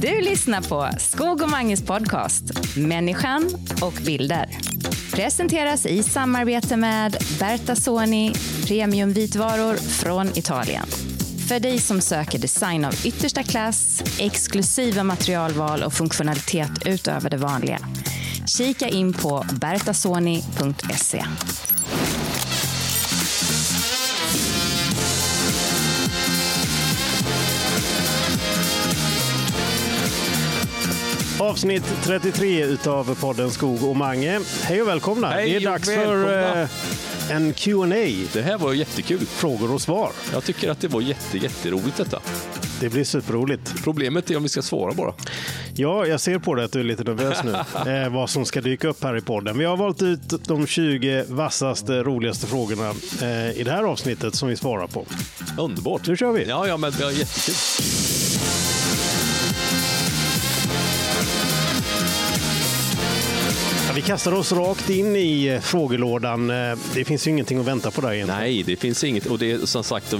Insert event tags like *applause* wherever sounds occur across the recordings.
Du lyssnar på Skog och Manges podcast Människan och bilder. Presenteras i samarbete med Berta Soni premiumvitvaror från Italien. För dig som söker design av yttersta klass, exklusiva materialval och funktionalitet utöver det vanliga. Kika in på bertasoni.se. Avsnitt 33 utav podden Skog och Mange. Hej och välkomna. Hej det är dags för välkomna. eh, en Q&A. Det här var jättekul. Frågor och svar. Jag tycker att det var jätte, jätteroligt detta. Det blir superroligt. Problemet är om vi ska svara bara. Ja, jag ser på dig att du är lite nervös nu. *laughs* eh, vad som ska dyka upp här i podden. Vi har valt ut de 20 vassaste, roligaste frågorna eh, i det här avsnittet som vi svarar på. Underbart. Nu kör vi. Ja, ja, men det var jättekul. Ja, vi kastar oss rakt in i eh, frågelådan. Eh, det finns ju ingenting att vänta på där egentligen. Nej, det finns inget. Och det är som sagt,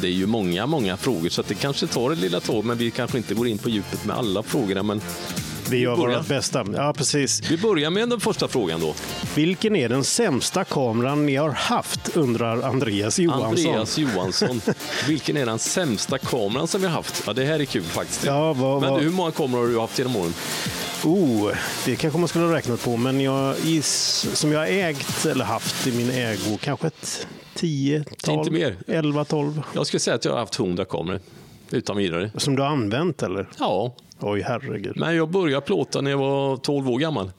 det är ju många, många frågor, så det kanske tar ett lilla tag, men vi kanske inte går in på djupet med alla frågorna. Men Vi gör börjar. vårt bästa. Ja, precis. vi börjar med den första frågan då. Vilken är den sämsta kameran ni har haft? undrar Andreas Johansson. Andreas Johansson. *laughs* Vilken är den sämsta kameran som vi har haft? Ja, det här är kul faktiskt. Ja, vad- men vad- hur många kameror har du haft genom åren? Oh, det kanske man skulle ha räknat på, men jag, i, som jag ägt eller haft i min ägo, kanske ett 10, 12, Inte mer. 11, 12. Jag skulle säga att jag har haft 100 kameror. Utan vidare. Som du har använt eller? Ja, Oj, herregud. Men jag började plåta när jag var 12 år gammal.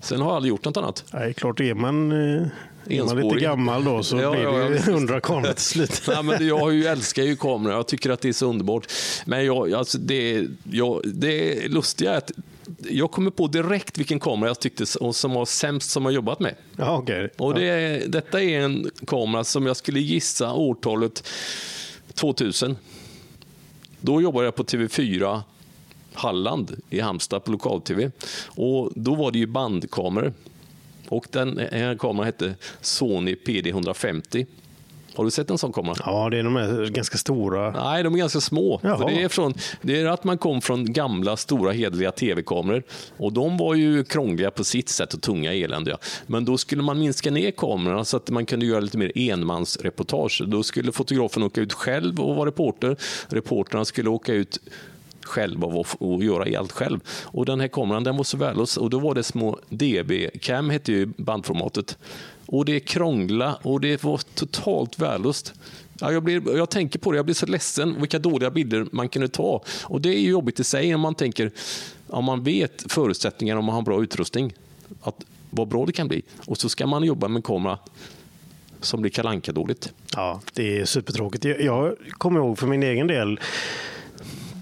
Sen har jag aldrig gjort något annat. Nej, klart är man, eh, är man lite gammal då så Ja, blir ja, det ja, hundra kameror till slut. *laughs* Nej, men jag ju, älskar ju kameror. Jag tycker att det är så underbart. Men jag, alltså det, jag, det lustiga är att jag kommer på direkt vilken kamera jag tyckte som var sämst som jag jobbat med. Ja, okej. Och det, Detta är en kamera som jag skulle gissa årtalet 2000. Då jobbade jag på TV4 Halland i Halmstad på lokal-tv. Och Då var det ju bandkameror. Och den här kameran hette Sony PD150. Har du sett en sån kamera? Ja, det är de här ganska stora. Nej, de är ganska små. Det, är från, det är att man kom från gamla, stora, hederliga tv-kameror. Och de var ju krångliga på sitt sätt och tunga, eländiga. Men då skulle man minska ner kamerorna så att man kunde göra lite mer enmansreportage. Då skulle fotografen åka ut själv och vara reporter. Reporterna skulle åka ut själv och, och göra allt själv. Och den här kameran den var så värdelös och då var det små DB-cam hette ju bandformatet. Och det krångla och det var totalt värdelöst. Ja, jag, blir, jag tänker på det, jag blir så ledsen vilka dåliga bilder man kunde ta. Och det är ju jobbigt i sig om man tänker, om man vet förutsättningarna om man har bra utrustning, att vad bra det kan bli. Och så ska man jobba med en kamera som blir kalanka dåligt. Ja, det är supertråkigt. Jag, jag kommer ihåg för min egen del.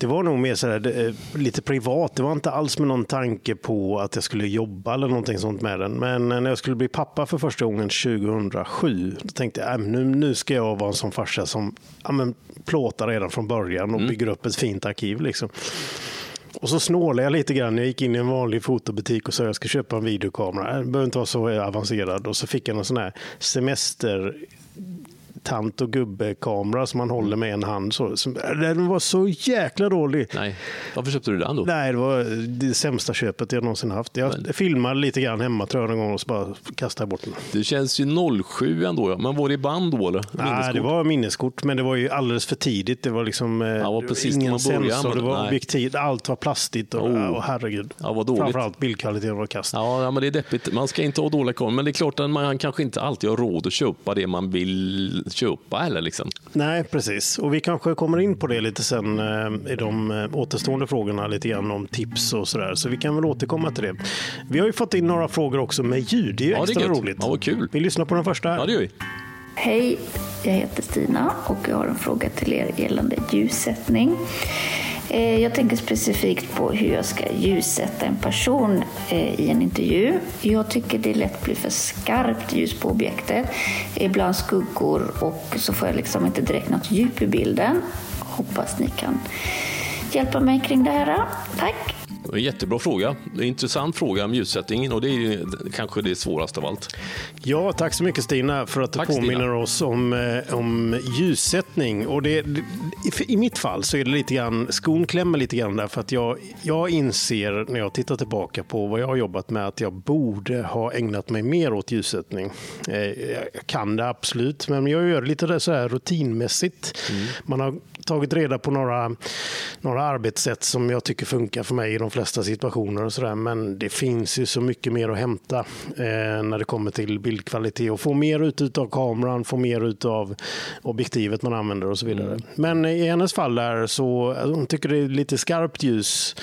Det var nog mer så här, eh, lite privat. Det var inte alls med någon tanke på att jag skulle jobba eller någonting sånt med den. Men när jag skulle bli pappa för första gången 2007, då tänkte jag äh, nu, nu ska jag vara en sån farsa som ja, men, plåtar redan från början och bygger upp ett fint arkiv. Liksom. Och så snålade jag lite grann. Jag gick in i en vanlig fotobutik och sa jag ska köpa en videokamera. Den behöver inte vara så avancerad. Och så fick jag en sån här semester tant och gubbe-kamera som man håller med en hand. Så, som, den var så jäkla dålig. Nej, varför köpte du den då? Nej, det var det sämsta köpet jag någonsin haft. Jag filmade lite grann hemma tror jag någon gång och så bara kastade jag bort den. Det känns ju 07 ändå, men var det i band då eller? Nej, Minneskort? det var minneskort, men det var ju alldeles för tidigt. Det var liksom eh, Ja, precis när ingen man började, sensor, det men- var objektiv, allt var plastigt och, Oh. och herregud. Ja, vad dåligt. Framförallt bildkvaliteten var kast. Ja, ja, men det är deppigt. Man ska inte ha dåliga kameror, men det är klart att man kanske inte alltid har råd att köpa det man vill köpa. Eller liksom. Nej, precis. Och vi kanske kommer in på det lite sen eh, i de eh, återstående frågorna, lite grann om tips och sådär. Så vi kan väl återkomma till det. Vi har ju fått in några frågor också med ljud. Det är ju Ja, det är extra gött. roligt. Ja, vad kul. Vi lyssnar på den första. här. Ja, det gör vi. Hej, jag heter Stina och jag har en fråga till er gällande ljussättning. Eh, jag tänker specifikt på hur jag ska ljussätta en person eh, i en intervju. Jag tycker det lätt blir för skarpt ljus på objektet. Ibland skuggor och så får jag liksom inte direkt något djup i bilden. Hoppas ni kan hjälpa mig kring det här. Tack! En jättebra fråga. En intressant fråga om ljussättningen och det är kanske det svåraste av allt. Ja, tack så mycket Stina för att du Tack, påminner Stina. oss om, eh, om ljussättning. Och det, i, mitt fall så är det lite grann, skon klämmer lite grann där för att jag, jag inser när jag tittar tillbaka på vad jag har jobbat med att jag borde ha ägnat mig mer åt ljussättning. Eh, jag kan det absolut, men jag gör lite det så här rutinmässigt. Man har tagit reda på några, några arbetssätt som jag tycker funkar för mig i de flesta situationer. och så där. Men det finns ju så mycket mer att hämta eh, när det kommer till bildkvalitet och få mer ut av kameran, få mer ut av objektivet man använder och så vidare. Men i hennes fall där så hon tycker det är lite skarpt ljus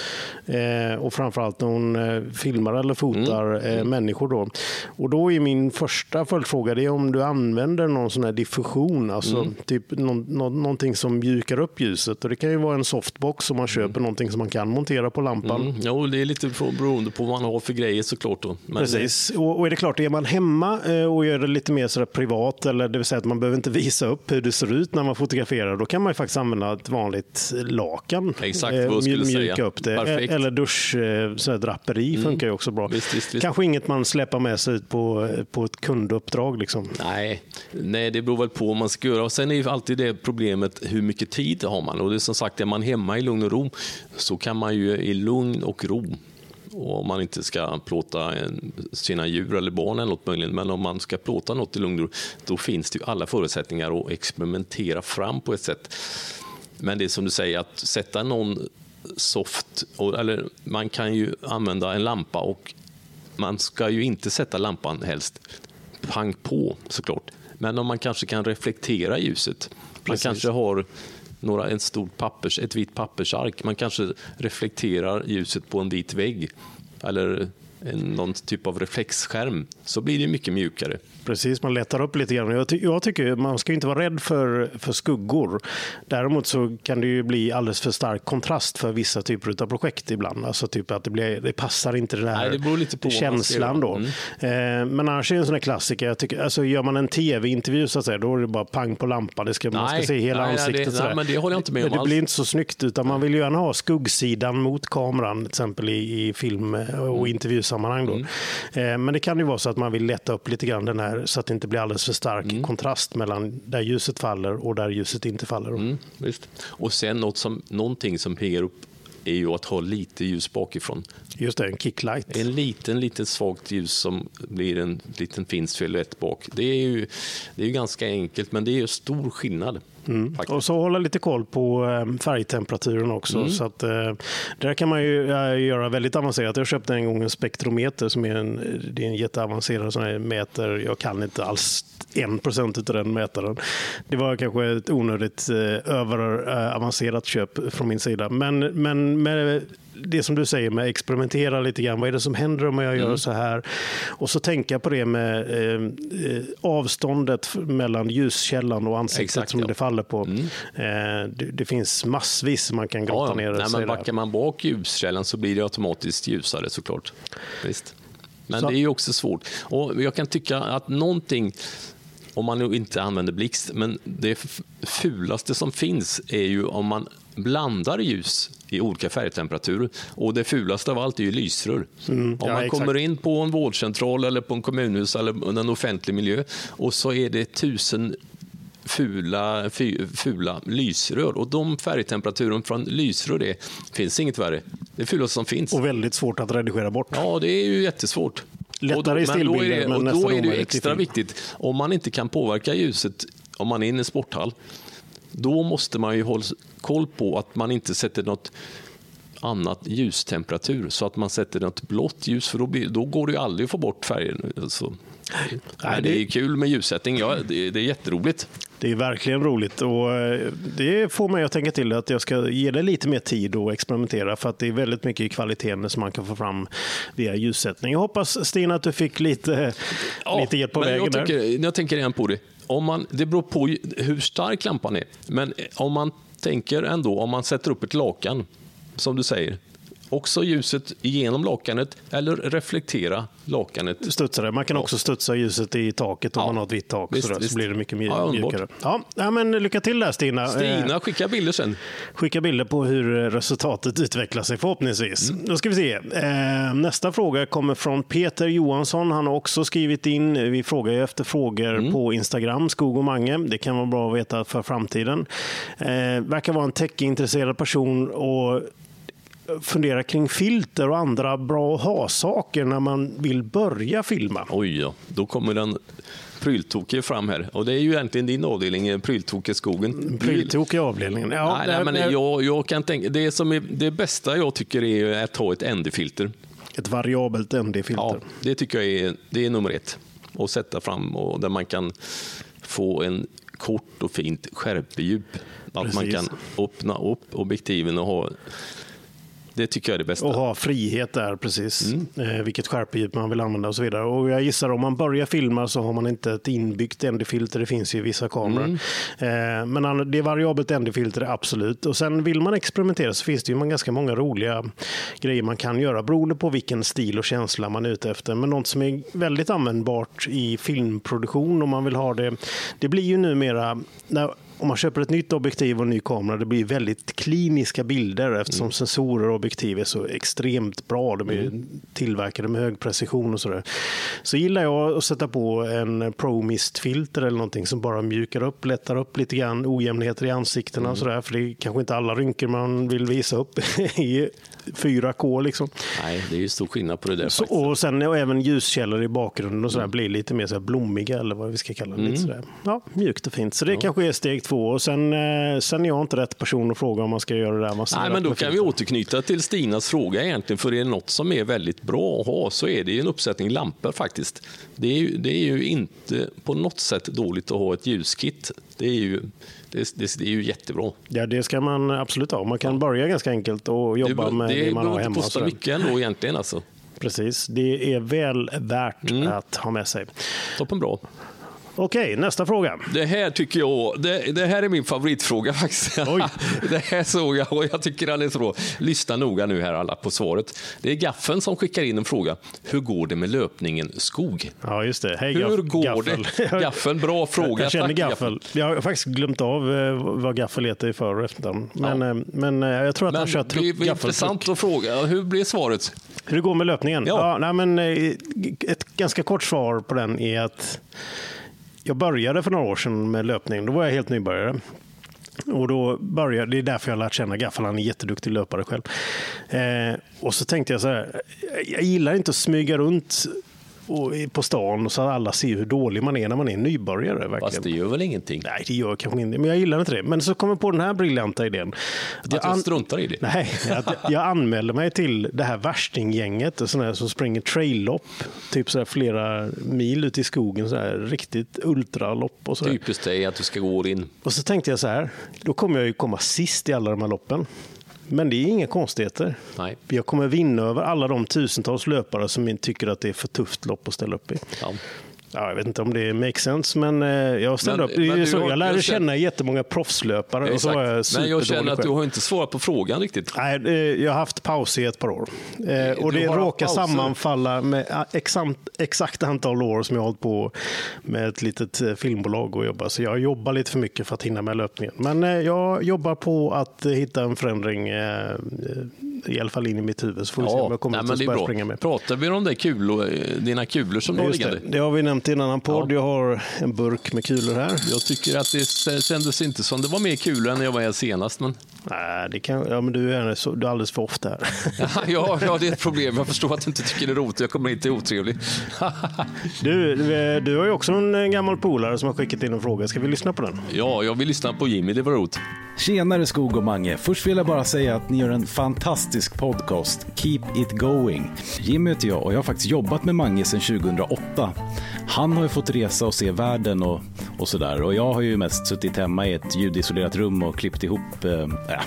eh, och framförallt när hon eh, filmar eller fotar eh, människor. Då. Och då är min första följdfråga det är om du använder någon sån här diffusion, alltså typ någon, någon, någonting som mjukar upp ljuset. Och det kan ju vara en softbox om man köper någonting som man kan montera på lampan. Mm. Jo, det är lite beroende på vad man har för grejer såklart. Då. Men Precis. Och, och är det klart, är man hemma eh, och gör det lite mer sådär privat, eller det vill säga att man behöver inte *laughs* visa upp hur det ser ut när man fotograferar, då kan man ju faktiskt använda ett vanligt lakan. Exakt Eh, vad jag skulle mjuka säga. upp det. Perfekt. Mm. Eller dusch, eh, draperi funkar ju också bra. Visst, visst, visst. Kanske inget man släpper med sig ut på, på ett kunduppdrag. Liksom. Nej, nej, det beror väl på vad man ska göra. Och sen är ju alltid det problemet, hur mycket tid har man? Och det är som sagt, är man hemma i lugn och ro så kan man ju i lugn och ro och om man inte ska plåta sina djur eller barn eller något möjligen, men om man ska plåta något i lugn och ro, då finns det ju alla förutsättningar att experimentera fram på ett sätt. Men det är som du säger, att sätta någon soft, eller man kan ju använda en lampa och man ska ju inte sätta lampan helst pang på såklart. Men om man kanske kan reflektera ljuset. Man Precis. kanske har några, en stor pappers, ett vitt pappersark. Man kanske reflekterar ljuset på en vit vägg eller någon typ av reflexskärm. Så blir det mycket mjukare. Precis, man lättar upp lite grann. Jag, ty- jag tycker man ska inte vara rädd för, för skuggor. Däremot så kan det ju bli alldeles för stark kontrast för vissa typer av projekt ibland. Alltså typ att det, blir, det passar inte den här Nej, det känslan då. göra. Eh, men annars är det en sån här klassiker. Jag tycker, alltså, gör man en tv-intervju så att säga, då är det bara pang på lampan. Det ska, man ska Nej, se hela nej, nej, ansiktet. det- sådär. nej, men det håller jag inte med om Det blir inte så snyggt, utan man vill ju gärna ha skuggsidan mot kameran, till exempel i, i film och Mm. Intervjusammanhang. Då. Eh, men det kan ju vara så att man vill lätta upp lite grann den här, så att det inte blir alldeles för stark Mm. kontrast mellan där ljuset faller och där ljuset inte faller. Mm. Och sen något som, någonting som piggar upp är ju att ha lite ljus bakifrån. Just det, en kicklight. En liten, liten svagt ljus som blir en liten fin silhuett bak. Det är, ju, det är ju ganska enkelt, men det är ju stor skillnad. Faktiskt. Och så hålla lite koll på eh, färgtemperaturen också. Mm. Så att, eh, där kan man ju göra väldigt avancerat. Jag köpte en gång en spektrometer som är en, det är en jätteavancerad sån här mäter. Jag kan inte alls 1% av den mätaren. Det var kanske ett onödigt eh, överavancerat köp från min sida. Men, men med det som du säger med experimentera lite grann. Vad är det som händer om jag Mm. gör så här? Och så tänka på det med eh, eh, avståndet mellan ljuskällan och ansiktet Exakt, som ja. Mm. det faller på. Eh, det, det finns massvis man kan grotta Ja, ner nej, sig men backar man bak ljuskällan så blir det automatiskt ljusare såklart. Visst. Men Så- det är ju också svårt. Och jag kan tycka att någonting, om man nu inte använder blixt, men det fulaste som finns är ju om man blandar ljus i olika färgtemperaturer. Och det fulaste av allt är ju lysrör. om Mm, ja, man exakt. kommer in på en vårdcentral eller på en kommunhus eller en offentlig miljö och så är det tusen fula, fula lysrör. Och de färgtemperaturen från lysrör är, finns inget värre. Det är fulaste som finns. Och väldigt svårt att redigera bort. Ja, det är ju jättesvårt. Lättare i men då är stillbilder, det, men och då är det extra viktigt, om man inte kan påverka ljuset, om man är inne i en sporthall, då måste man ju hålla koll på att man inte sätter något annat ljustemperatur, så att man sätter något blått ljus, för då, blir, då går det ju aldrig att få bort färgen. Alltså. Nej, det är kul med ljussättning, ja, det, det är jätteroligt. Det är verkligen roligt och eh, det får mig att tänka till att jag ska ge det lite mer tid och experimentera för att det är väldigt mycket i kvaliteten som man kan få fram via ljussättning. Jag hoppas Stina att du fick lite, lite hjälp på vägen jag, där. tycker, jag tänker igen på det. Om man, det beror på hur stark lampan är. Men om man tänker ändå, om man sätter upp ett lakan, som du säger, också ljuset igenom lakanet eller reflektera lakanet. Studsare. Man kan också studsa ljuset i taket om Ja. man har ett vitt tak. Visst, sådär, visst. Så blir det mycket mj- Ja, mjukare. Ja, men lycka till där Stina. Eh, Stina, skicka bilder sen. skicka bilder på hur resultatet utvecklar sig förhoppningsvis. Mm. Då ska vi se. Eh, nästa fråga kommer från Peter Johansson. Han har också skrivit in. Vi frågar ju efter frågor Mm. på Instagram, Skog och Mange. Det kan vara bra att veta för framtiden. Eh, verkar vara en techintresserad person och fundera kring filter och andra bra att ha-saker när man vill börja filma. Oj då, då kommer den pryltokige fram här. Och det är ju egentligen din avdelning, eh, pryltokig skogen. Pryltok i avdelningen. Ja, Nej, nej, men jag, jag kan tänka, det, som är, det bästa jag tycker är att ha ett ND-filter. Ett variabelt ND-filter. Ja, det tycker jag är, det är nummer ett. Att sätta fram och där man kan få en kort och fint skärpedjup. Att man Precis. kan öppna upp objektiven och ha... Det tycker jag är det bästa. Och ha frihet där, precis. Mm. Eh, vilket skärpedjup man vill använda och så vidare. Och jag gissar om man börjar filma så har man inte ett inbyggt ND-filter. Det finns ju i vissa kameror. Mm. Eh, men det är variabelt ND-filter, absolut. Och sen vill man experimentera så finns det ju ganska många roliga grejer man kan göra beroende på vilken stil och känsla man är ute efter. Men något som är väldigt användbart i filmproduktion om man vill ha det. Det blir ju numera när om man köper ett nytt objektiv och en ny kamera, det blir väldigt kliniska bilder eftersom sensorer och objektiv är så extremt bra. De är tillverkade med hög precision och sådär. Så gillar jag att sätta på en Pro Mist-filter eller någonting som bara mjukar upp, lättar upp lite grann ojämnheter i ansiktena och sådär. För det är kanske inte alla rynkor man vill visa upp *laughs* i 4K liksom. Nej, det är ju stor skillnad på det där Så, faktiskt. och sen och även ljuskällor i bakgrunden och sådär blir lite mer så blommiga eller vad vi ska kalla det. Lite sådär. Ja, mjukt och fint. Så det kanske är steg två. Och sen, eh, sen är jag inte rätt person att fråga om man ska göra det där Nej, men då kan vi återknyta till Stinas fråga egentligen, för är det något som är väldigt bra att ha så är det ju en uppsättning lampor faktiskt. Det är ju, det är ju inte på något sätt dåligt att ha ett ljuskit. Det är ju, det, det, det är ju jättebra. Ja, det ska man absolut ha. Man kan börja ganska enkelt och jobba det med det, det man har behöver hemma. inte och kosta sådär. mycket ändå egentligen. Alltså. Precis, det är väl värt Mm. att ha med sig. Toppen bra. Okej, nästa fråga. Det här tycker jag, det, det här är min favoritfråga *laughs* faktiskt. Det här såg jag och jag tycker den är så bra. Lyssna noga nu här alla på svaret. Det är Gaffeln som skickar in en fråga. Hur går det med löpningen skog? Ja, just det. Hej, Hur går gaffel. det? *laughs* Gaffeln, bra fråga. Jag känner Tack, gaffel. Jag har faktiskt glömt av eh, vad gaffel heter i för och efternamn. Men, Ja. eh, men eh, jag tror att Men han kör det är intressant att fråga. Hur blir svaret? Hur det går med löpningen? Ja. Ja. nej, men, ett ganska kort svar på den är att jag började för några år sedan med löpning. Då var jag helt nybörjare. Och då började, det är därför jag har lärt känna Gaffel. Han är jätteduktig löpare själv. Eh, och så tänkte jag så här. Jag gillar inte att smyga runt och, på stan så att alla ser hur dålig man är när man är nybörjare. Verkligen. Fast det gör väl ingenting? Nej, det gör kanske inte men jag gillar inte det. Men så kom jag på den här briljanta idén. Att jag an- struntar i det? Nej, att jag anmälde mig till det här värstinggänget sådana här som springer trail-lopp. Typ så flera mil ut i skogen, så här, riktigt ultralopp och så. Typiskt dig att du ska gå in. Och så tänkte jag så här, då kommer jag ju komma sist i alla de här loppen. Men det är inga konstigheter. Nej. Jag kommer vinna över alla de tusentals löpare som tycker att det är för tufft lopp att ställa upp i. Ja. Ja, jag vet inte om det makes sense, men eh, jag ställde Men- upp. Men du så, jag lärde jag känner- känna jättemånga proffslöpare och så var jag Men jag känner att du själv. har inte svarat på frågan riktigt. Nej, jag har haft paus i ett par år. Eh, Och Du det råkar sammanfalla med exakt, exakt antal år som jag har hållit på med ett litet eh, filmbolag och jobbar. Så jag jobbar lite för mycket för att hinna med löpningen. Men jag jobbar på att hitta en förändring, i alla fall in i mitt huvud. Så får vi se om jag kommer nej, att men det är börja bra. springa med. Pratar vi om de kulor, dina kulor som du har det. det har vi nämnt i en annan podd. Jag har en burk med kulor här. Jag tycker att det kändes inte som det var mer kulor än när jag var här senast. Men... Nej, det kan, ja, men du är, så, du är alldeles för ofta här. *laughs* ja, ja, det är ett problem. Jag förstår att du inte tycker det är roligt. Jag kommer inte otrevlig. *laughs* Du, eh, du har ju också en eh, gammal polare som har skickat in en fråga. Ska vi lyssna på den? ja, jag vill lyssna på Jimmy. Det var roligt. Tjenare Skog och Mange. Först vill jag bara säga att ni gör en fantastisk podcast. Keep it going. Jimmy heter jag och jag har faktiskt jobbat med Mange sedan 2008. Han har ju fått resa och se världen och, och sådär. Och jag har ju mest suttit hemma i ett ljudisolerat rum och klippt ihop, eh, äh,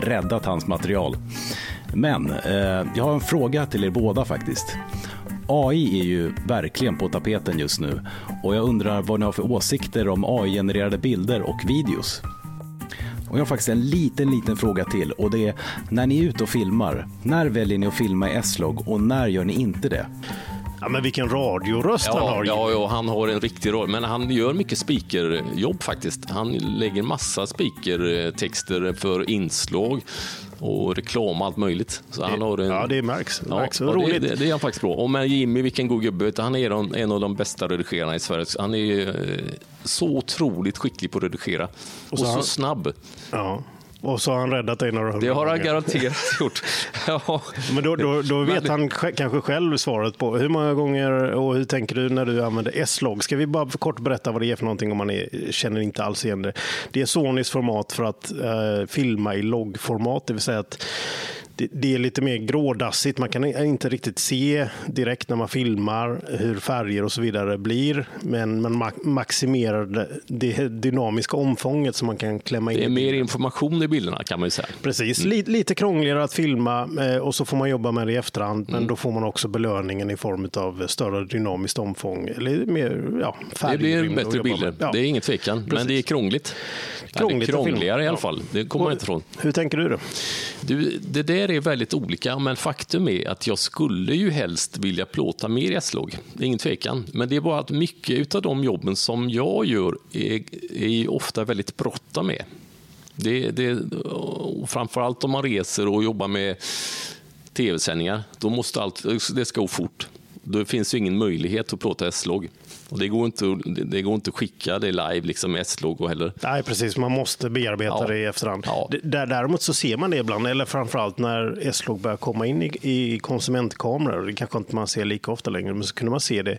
*clears throat* räddat hans material. Men eh, jag har en fråga till er båda faktiskt. AI är ju verkligen på tapeten just nu och jag undrar vad ni har för åsikter om AI-genererade bilder och videos. Och jag har faktiskt en liten, liten fråga till och det är när ni är ute och filmar, när väljer ni att filma i S-log och när gör ni inte det? Ja, men vilken radioröst han Ja, har. ja, ja, han har en riktig roll. Men han gör mycket speakerjobb faktiskt. Han lägger massa speakertexter för inslag och reklam och allt möjligt. Så han har en... Ja, det märks. Det, märks. Ja, Roligt. det, det, det är han faktiskt bra. Och med Jimmy, vilken god gubbe. Han är en, en av de bästa redigerarna i Sverige. Han är eh, så otroligt skicklig på att redigera. Och, så så han- snabb. Ja. Och så har han räddat dig några hundra Det har han gånger. garanterat *laughs* gjort. Ja. Men då, då, då vet Men- han kanske själv svaret på hur många gånger och hur tänker du när du använder S-log? Ska vi bara för kort berätta vad det är för någonting om man är, känner inte alls igen det. Det är Sonys format för att eh, filma i loggformat, det vill säga att det, det är lite mer grådassigt. Man kan inte riktigt se direkt när man filmar hur färger och så vidare blir. Men man ma- maximerar det, det dynamiska omfånget som man kan klämma in Det är mer information i bilderna kan man ju säga. Precis, lite, lite krångligare att filma eh, och så får man jobba med det i efterhand. Mm. Men då får man också belöningen i form av större dynamiskt omfång. Eller mer ja, Det blir bättre bilder. Ja. Det är ingen tvekan. Men Precis. det är krångligt. Krångligt att filma. krångligare i alla fall. Det kommer man inte ifrån. Hur tänker du då? Du, det där är väldigt olika, men faktum är att jag skulle ju helst vilja plåta mer gästlåg. Det är ingen tvekan. Men det är bara att mycket av de jobben som jag gör är, är ju ofta väldigt bråttom med. Det, det, framförallt om man reser och jobbar med tv-sändningar, då måste allt, det ska gå fort. Då finns ju ingen möjlighet att plåta S-logg. Och det, går inte, det går inte att skicka det live liksom med S-logg heller. Nej, precis. Man måste bearbeta Ja. det i efterhand. Ja. Där, däremot så ser man det ibland, eller framförallt när S-log börjar komma in i, i konsumentkameror. Det kanske inte man ser lika ofta längre, men så kunde man se det.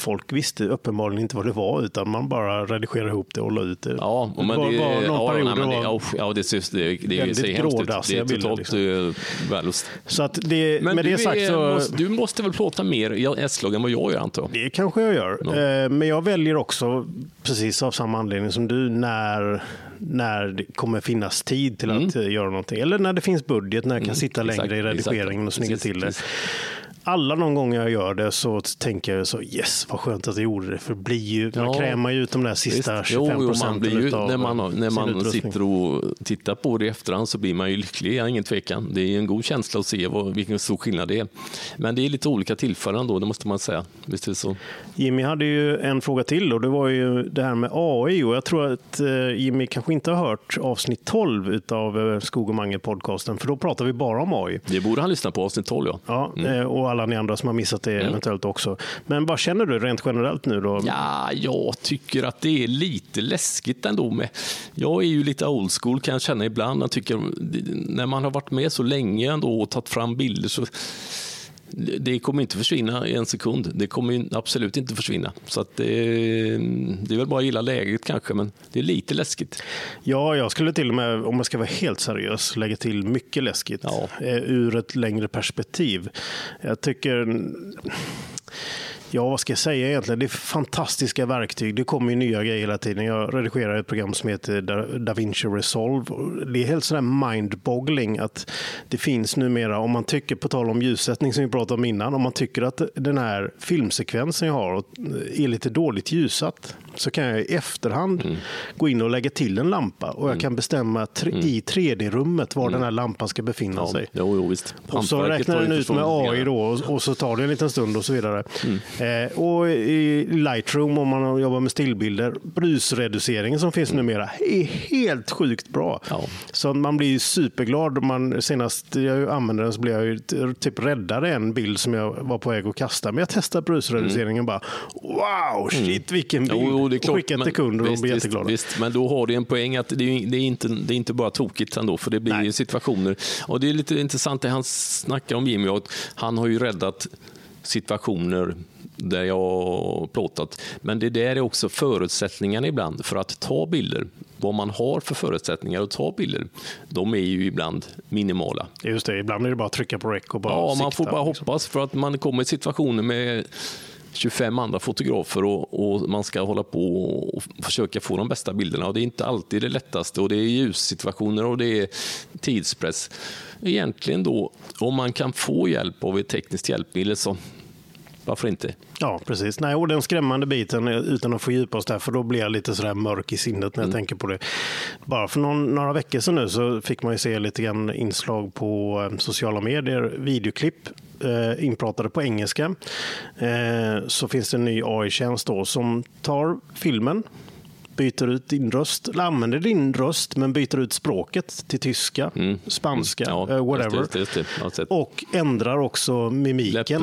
Folk visste uppenbarligen inte vad det var, utan man bara redigerade ihop det och la ut det. Ja, men var, det, var någon ja, nej, det det, var- ja, ja, det, ser- det, det, det ser hemskt ut. Det är totalt liksom. eh, värdelöst. Så att det, Men med du, det sagt så... måste, du måste väl plåta mer S-logg än vad jag gör antar jag? Det kanske jag gör. Eh, Men jag väljer också, precis av samma anledning som du, när, när det kommer finnas tid till att eh, göra någonting. Eller när det finns budget, när jag kan sitta Mm. exakt, längre i redigeringen och exakt. snygga till det. precis. Alla någon gång jag gör det så tänker jag så yes, vad skönt att jag gjorde det. För blir ju, man Ja. krämar ju ut de där sista Visst. 25 Jo, jo, man procenten ju, när man, när man sitter och tittar på det i efterhand så blir man ju lycklig, har ingen tvekan. Det är en god känsla att se vad, vilken stor skillnad det är. Men det är lite olika tillfällen då, det måste man säga. Visst är det så? Jimmy hade ju en fråga till och det var ju det här med AI. Och jag tror att eh, Jimmy kanske inte har hört avsnitt 12 av eh, Skog och Mange podcasten, för då pratar vi bara om AI. Det borde han lyssna på, avsnitt 12 ja. Ja, eh, och alla ni andra som har missat det eventuellt också. Men vad känner du rent generellt nu då? Ja, jag tycker att det är lite läskigt ändå. Med. Jag är ju lite old school kan jag känna ibland. Jag tycker, när man har varit med så länge ändå och tagit fram bilder så det kommer inte försvinna i en sekund. Det kommer absolut inte försvinna. Så att det, det är väl bara att gilla läget kanske, men det är lite läskigt. Ja, jag skulle till och med, om man ska vara helt seriös, lägga till mycket läskigt Ja. eh, ur ett längre perspektiv. Jag tycker... Ja, vad ska jag säga egentligen? Det är fantastiska verktyg. Det kommer ju nya grejer hela tiden. Jag redigerar ett program som heter Da- DaVinci Resolve. Det är helt sådär mind-boggling att det finns numera, om man tycker, på tal om ljussättning som vi pratade om innan, om man tycker att den här filmsekvensen jag har är lite dåligt ljusat så kan jag i efterhand Mm. gå in och lägga till en lampa och jag kan bestämma tre- i 3D-rummet var den här lampan ska befinna Mm. Ja, sig. jo, jo, visst. Och så räknar den ut med AI då och, och så tar det en liten stund och så vidare. Mm. Eh, och i Lightroom om man jobbar med stillbilder, brusreduceringen som finns numera är helt sjukt bra. Ja. Så man blir superglad. om Man, senast jag använde den så blev jag ju typ räddade en bild som jag var på väg att kasta. Men jag testade brusreduceringen och bara wow, shit vilken bild. Mm. Jo, jo, klart, och skickade till kunden och de visst, blir jätteglada. Visst, men då har det en poäng att det är, det är, inte, det är inte bara tokigt ändå, för det blir Nej. situationer. Och det är lite intressant det han snackar om Jimmy, att han har ju räddat situationer där jag har plåtat. Men det där är också förutsättningarna ibland för att ta bilder. Vad man har för förutsättningar att ta bilder, de är ju ibland minimala. Just det, ibland är det bara att trycka på rec och bara Ja, man får sikta, bara liksom. hoppas för att man kommer i situationer med 25 andra fotografer och, och man ska hålla på och försöka få de bästa bilderna. Och det är inte alltid det lättaste och det är ljussituationer och det är tidspress. Egentligen då, om man kan få hjälp av ett tekniskt hjälpmedel så Varför inte? Ja, precis. Nej, och den skrämmande biten, eh, utan att fördjupa oss där, för då blir jag lite sådär mörk i sinnet när jag tänker på det. Bara för någon, några veckor sedan nu så fick man ju se lite grann inslag på eh, sociala medier, videoklipp eh, inpratade på engelska. Eh, så finns det en ny AI-tjänst då som tar filmen byter ut din röst, eller använder din röst men byter ut språket till tyska, spanska, Ja, eh, whatever. just det, just det. Sett. Och ändrar också mimiken,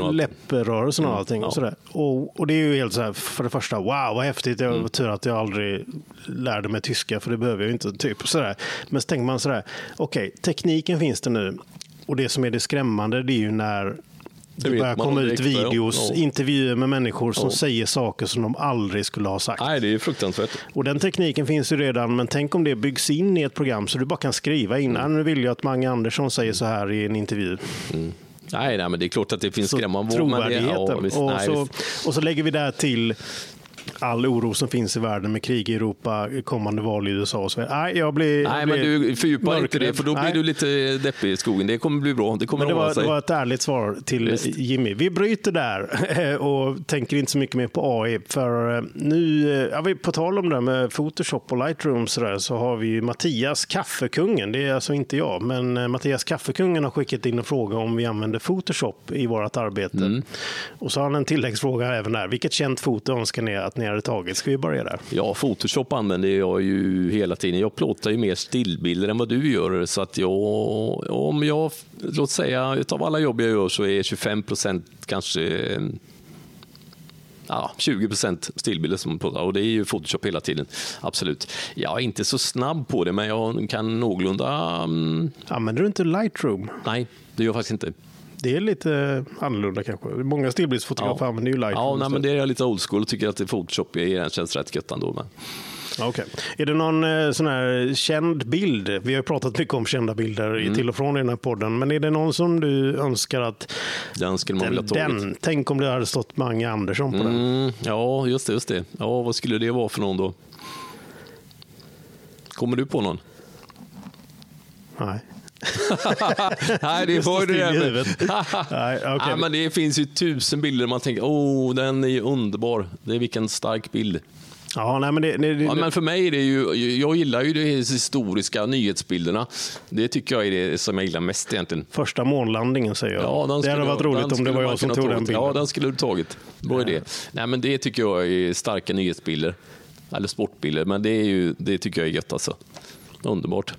och läpprörelsen och Mm, allting. ja. Och, sådär. Och, och det är ju helt så här, för det första, wow vad häftigt. Jag Mm. var tur att jag aldrig lärde mig tyska, för det behöver jag ju inte. Typ, sådär. Men så tänker man sådär, okej, tekniken finns det nu. Och det som är det skrämmande, det är ju när det vet börjar komma ut videos, Ja. intervjuer med människor som Ja. säger saker som de aldrig skulle ha sagt. Nej, det är fruktansvärt. Och den tekniken finns ju redan, men tänk om det byggs in i ett program så du bara kan skriva in, Mm. "Ah, nu vill jag att Mange Andersson säger så här i en intervju. Nej, nej, men det är klart att det finns skrämmande trovärdigheten. Ja, visst, och, nej, så, och så lägger vi där till all oro som finns i världen med krig i Europa, kommande val i USA och så vidare. Nej, jag blir, jag Nej, men blir du fördjupar inte det, för då blir Nej. du lite deppig i skogen. Det kommer bli bra. Det kommer Men det var, sig. det var ett ärligt svar till Visst. Jimmy. Vi bryter där *laughs* och tänker inte så mycket mer på AI. För eh, nu, eh, ja, på tal om det här med Photoshop och Lightroom så, där, så har vi ju Mattias Kaffekungen. Det är alltså inte jag, men eh, Mattias Kaffekungen har skickat in en fråga om vi använder Photoshop i vårt arbete. Mm. Och så har han en tilläggsfråga även där. Vilket känt foto önskar ni att ni hade tagit? Ska vi börja där? Ja, Photoshop använder jag ju hela tiden. Jag plåtar ju mer stillbilder än vad du gör. Så att jag, om jag, låt säga, utav alla jobb jag gör så är 25 procent kanske Ja, 20 procent stillbilder som plåtar och det är ju Photoshop hela tiden. Absolut. Jag är inte så snabb på det, men jag kan någorlunda... mm, Använder du inte Lightroom? nej, det gör jag faktiskt inte. Det är lite annorlunda kanske. Många stillbildsfotografer använder ju Lightroom. Ja, nej, men det är jag lite old school och tycker att Photoshop är, känns rätt gött ändå. Men. Ja, Okej. Är det någon eh, sån här känd bild? Vi har pratat mycket om kända bilder Mm. i till och från i den här podden. Men är det någon som du önskar att Den skulle man vilja den, ha den tänk om det hade stått Mange Andersson på den? Mm, ja, just det, just det. Ja, vad skulle det vara för någon då? Kommer du på någon? Nej. *laughs* Nej, det var ju det. *laughs* Nej, okej. Nej, men det finns ju tusen bilder man tänker, åh, den är ju underbar. Det är vilken stark bild. Ja, nej, men det, det, det, Ja, men för mig är det ju, jag gillar ju de historiska nyhetsbilderna. Det tycker jag är det som jag gillar mest egentligen. Första månlandningen säger jag. Ja, den det hade varit roligt om det var jag som tog den bilden. Ja, den skulle du tagit. Är det? Nej, men det tycker jag är starka nyhetsbilder. Eller sportbilder, men det, är ju, det tycker jag är gött alltså. Underbart.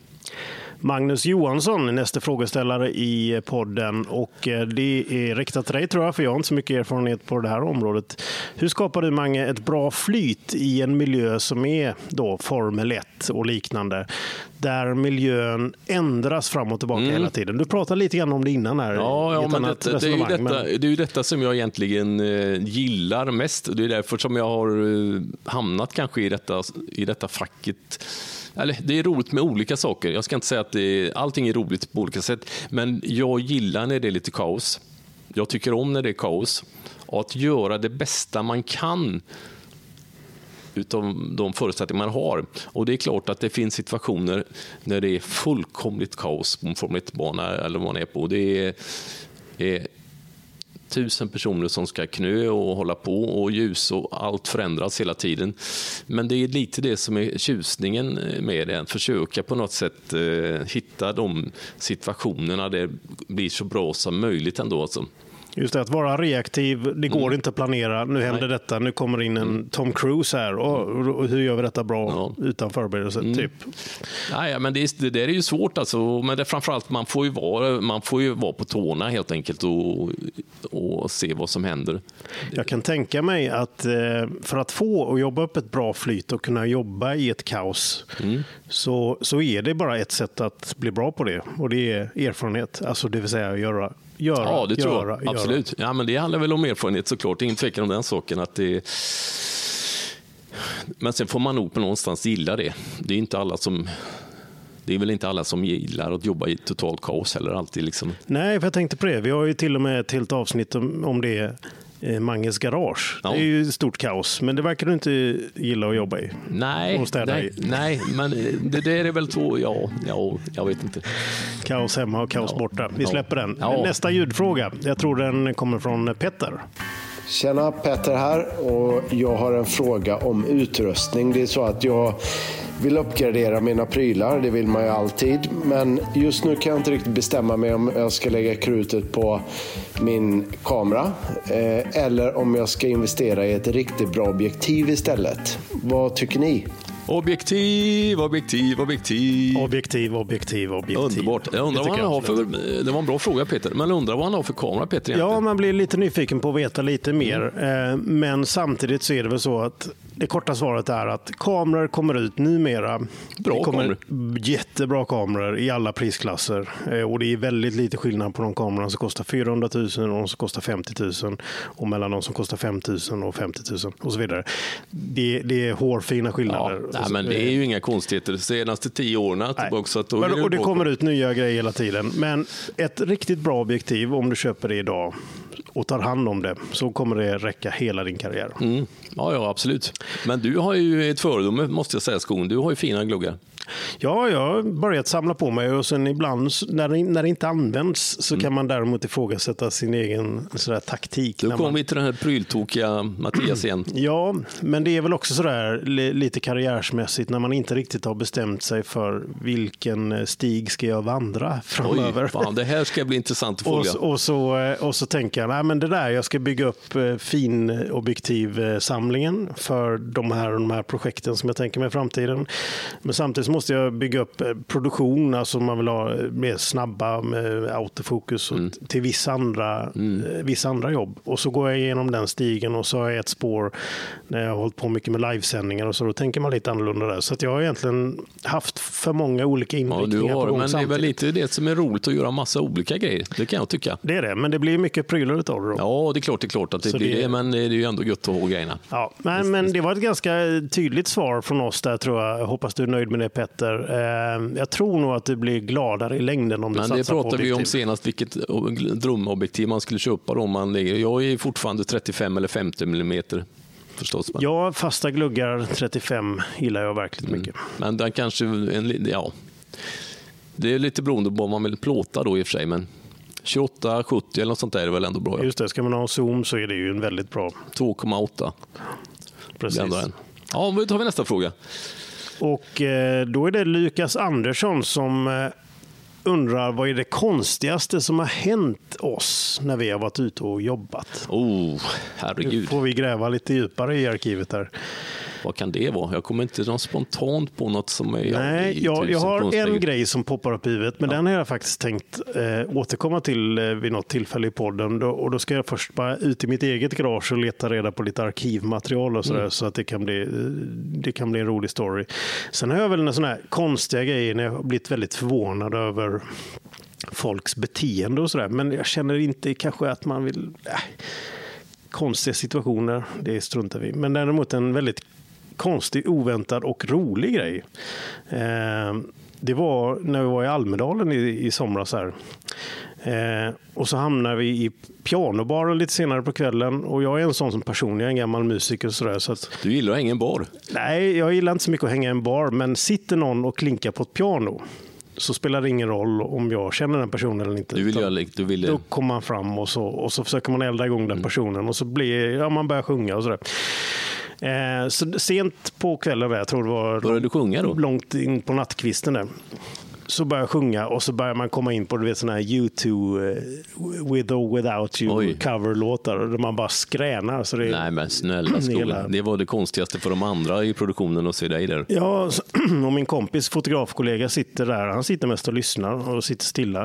Magnus Johansson är nästa frågeställare i podden och eh, det är riktat till dig tror jag, för jag har inte så mycket erfarenhet på det här området. Hur skapar du Mange ett bra flyt i en miljö som är då Formel 1 och liknande, där miljön ändras fram och tillbaka hela tiden? Du pratade lite grann om det innan här Mm. Ja, ja men det, det, är ju detta, men- det är detta som jag egentligen eh, gillar mest. Det är därför som jag har eh, hamnat kanske i detta, i detta facket. Eller, det är roligt med olika saker. Jag ska inte säga att det är, allting är roligt på olika sätt, men jag gillar när det är lite kaos. Jag tycker om när det är kaos. Och att göra det bästa man kan utav de förutsättningar man har. Och det är klart att det finns situationer när det är fullkomligt kaos på en Formel 1-bana eller vad man är på. Det är, är tusen personer som ska knö och hålla på och ljus och allt förändras hela tiden. Men det är lite det som är tjusningen med det, att försöka på något sätt eh, hitta de situationerna där det blir så bra som möjligt ändå. Alltså. Just det, att vara reaktiv, det går Mm. inte att planera. Nu händer detta, nu kommer in en Tom Cruise här. Och, och hur gör vi detta bra Ja. Mm. utan förberedelse? Typ. Nej, men det, är- det där är ju svårt. Alltså. Men det, framförallt, man får, ju vara, man får ju vara på tårna helt enkelt och, och se vad som händer. Jag kan tänka mig att eh, för att få och jobba upp ett bra flyt och kunna jobba i ett kaos Mm. så, så är det bara ett sätt att bli bra på det och det är erfarenhet. Alltså det vill säga göra, göra, Ja, det tror göra, jag. göra. Absolut. Ja, men det handlar väl om erfarenhet såklart. Ingen tvekan om den saken. Att det... Men sen får man nog på någonstans gilla det. Det är inte alla som... Det är väl inte alla som gillar att jobba i totalt kaos heller alltid. Liksom. Nej, för jag tänkte på det. Vi har ju till och med ett helt avsnitt om, det Manges garage. Ja. Det är ju stort kaos, men det verkar du inte gilla att jobba i. Nej, Och städa nej, i. nej, men det där är väl två, ja, ja, jag vet inte. Kaos hemma och kaos Ja. borta. Vi släpper den. Nästa ljudfråga. Jag tror den kommer från Petter. Tjena, Petter här och jag har en fråga om utrustning. Det är så att jag vill uppgradera mina prylar, det vill man ju alltid. Men just nu kan jag inte riktigt bestämma mig om jag ska lägga krutet på min kamera eh, eller om jag ska investera i ett riktigt bra objektiv istället. Vad tycker ni? Objektiv, objektiv, objektiv. Objektiv, objektiv, objektiv. Underbart. Jag undrar Det vad han har för, det var en bra fråga Peter, men jag undrar vad han har för kamera Peter Ja, egentligen. man blir lite nyfiken på att veta lite mer. Mm. Eh, Men samtidigt så är det väl så att det korta svaret är att kameror kommer ut numera. Bra kameror. Jättebra kameror i alla prisklasser. Eh, Och det är väldigt lite skillnad på de kamerorna som kostar 400 000 och de som kostar 50 000 och mellan de som kostar 5 000 och 50 000 och så vidare. Det, det är hårfina Ja, skillnader. nej, men det är ju inga konstigheter. De senaste tio åren tillbaka. Då Men- och det kommer ut nya grejer hela tiden. Men ett riktigt bra objektiv, om du köper det idag och tar hand om det, så kommer det räcka hela din karriär. Mm. Ja, ja, absolut. Men du har ju ett föredöme, måste jag säga, Skon. Du har ju fina gluggar. Ja, jag har börjat samla på mig och sen ibland när det, när det inte används så kan man däremot ifrågasätta sin egen sådär, taktik. Då kommer man, vi till den här pryltokiga Mattias igen. *clears throat* Ja, men det är väl också sådär li, lite karriärsmässigt när man inte riktigt har bestämt sig för vilken eh, stig ska jag vandra framöver. Oj, fan, det här ska bli intressant att *laughs* Och, följa. så- och, så, eh, och så tänker jag, nej men det där, jag ska bygga upp eh, fin objektivsamlingen för de här, de här projekten som jag tänker mig i framtiden. Men samtidigt måste jag bygga upp eh, produktion, alltså man vill ha eh, mer snabba med autofokus och t- till vissa andra, eh, vissa andra jobb. Och så går jag igenom den stigen och så har jag ett spår när jag har hållit på mycket med livesändningar och så då tänker man lite annorlunda där. Så att jag har egentligen haft för många olika Ja, inriktningar du på gång men det är väl samtidigt. lite det som är roligt att göra massa olika grejer. Det kan jag tycka. Det är det, men det blir mycket prylar utav det då. Ja, det är klart, det är klart att det Så blir det- det, men det är ju ändå gött att ha grejerna. Ja, men, men det var ett ganska tydligt svar från oss där tror jag. Hoppas du är nöjd med det Petter. Eh, Jag tror nog att du blir gladare i längden om du Men satsar det på pratade vi om senast, vilket drömobjektiv man skulle köpa. Om man. Jag är fortfarande 35 eller 50 millimeter förstås. Men, Ja, fasta gluggar 35 gillar jag verkligen Mm. mycket. men den kanske, en, ja. Det är lite beroende på vad man vill plåta då i och för sig, men 28, 70 eller något sånt där är väl ändå bra. Ja. Just det, ska man ha zoom så är det ju en väldigt bra. 2,8 Precis. Ja, då tar vi nästa fråga. Och eh, då är det Lukas Andersson som eh, undrar vad är det konstigaste som har hänt oss när vi har varit ute och jobbat? Oh, Nu herregud. får vi gräva lite djupare i arkivet här. Vad kan det vara? Jag kommer inte spontant på något som är... ja, Nej, jag, jag har en grej som poppar upp i huvudet, men den har jag faktiskt tänkt eh, återkomma till eh, vid något tillfälle i podden. Då, och då ska jag först bara ut i mitt eget garage och leta reda på lite arkivmaterial och sådär, Mm. så att det kan, bli, det kan bli en rolig story. Sen har jag väl en sån här konstiga grejer när jag har blivit väldigt förvånad över folks beteende och sådär. Men jag känner inte kanske att man vill... Äh, konstiga situationer, det struntar vi. Men däremot en väldigt konstig, oväntad och rolig grej. Eh, det var när vi var i Almedalen i, i somras. Här. Eh, och så hamnade vi i pianobaren lite senare på kvällen. Och jag är en sån som person, jag är en gammal musiker. och sådär, så att, Du gillar ingen bar? nej, jag gillar inte så mycket att hänga i en bar. Men sitter någon och klinkar på ett piano så spelar det ingen roll om jag känner den personen eller inte. Du vill lik- du vill... då kommer man fram och så, och så försöker man elda igång Mm. den personen och så blir ja, man börjar sjunga och sådär. Eh, så sent på kvällen, jag tror det var Började du sjunga då? långt in på nattkvisten där, så börjar jag sjunga och så börjar man komma in på du vet, såna här U2 eh, With or Without You coverlåtar där man bara skränar. Så det, Nej men snälla *clears throat* Hela-. Det var det konstigaste för de andra i produktionen att se dig där. Ja, så- *clears throat* och min kompis fotografkollega sitter där. Han sitter mest och lyssnar och sitter stilla.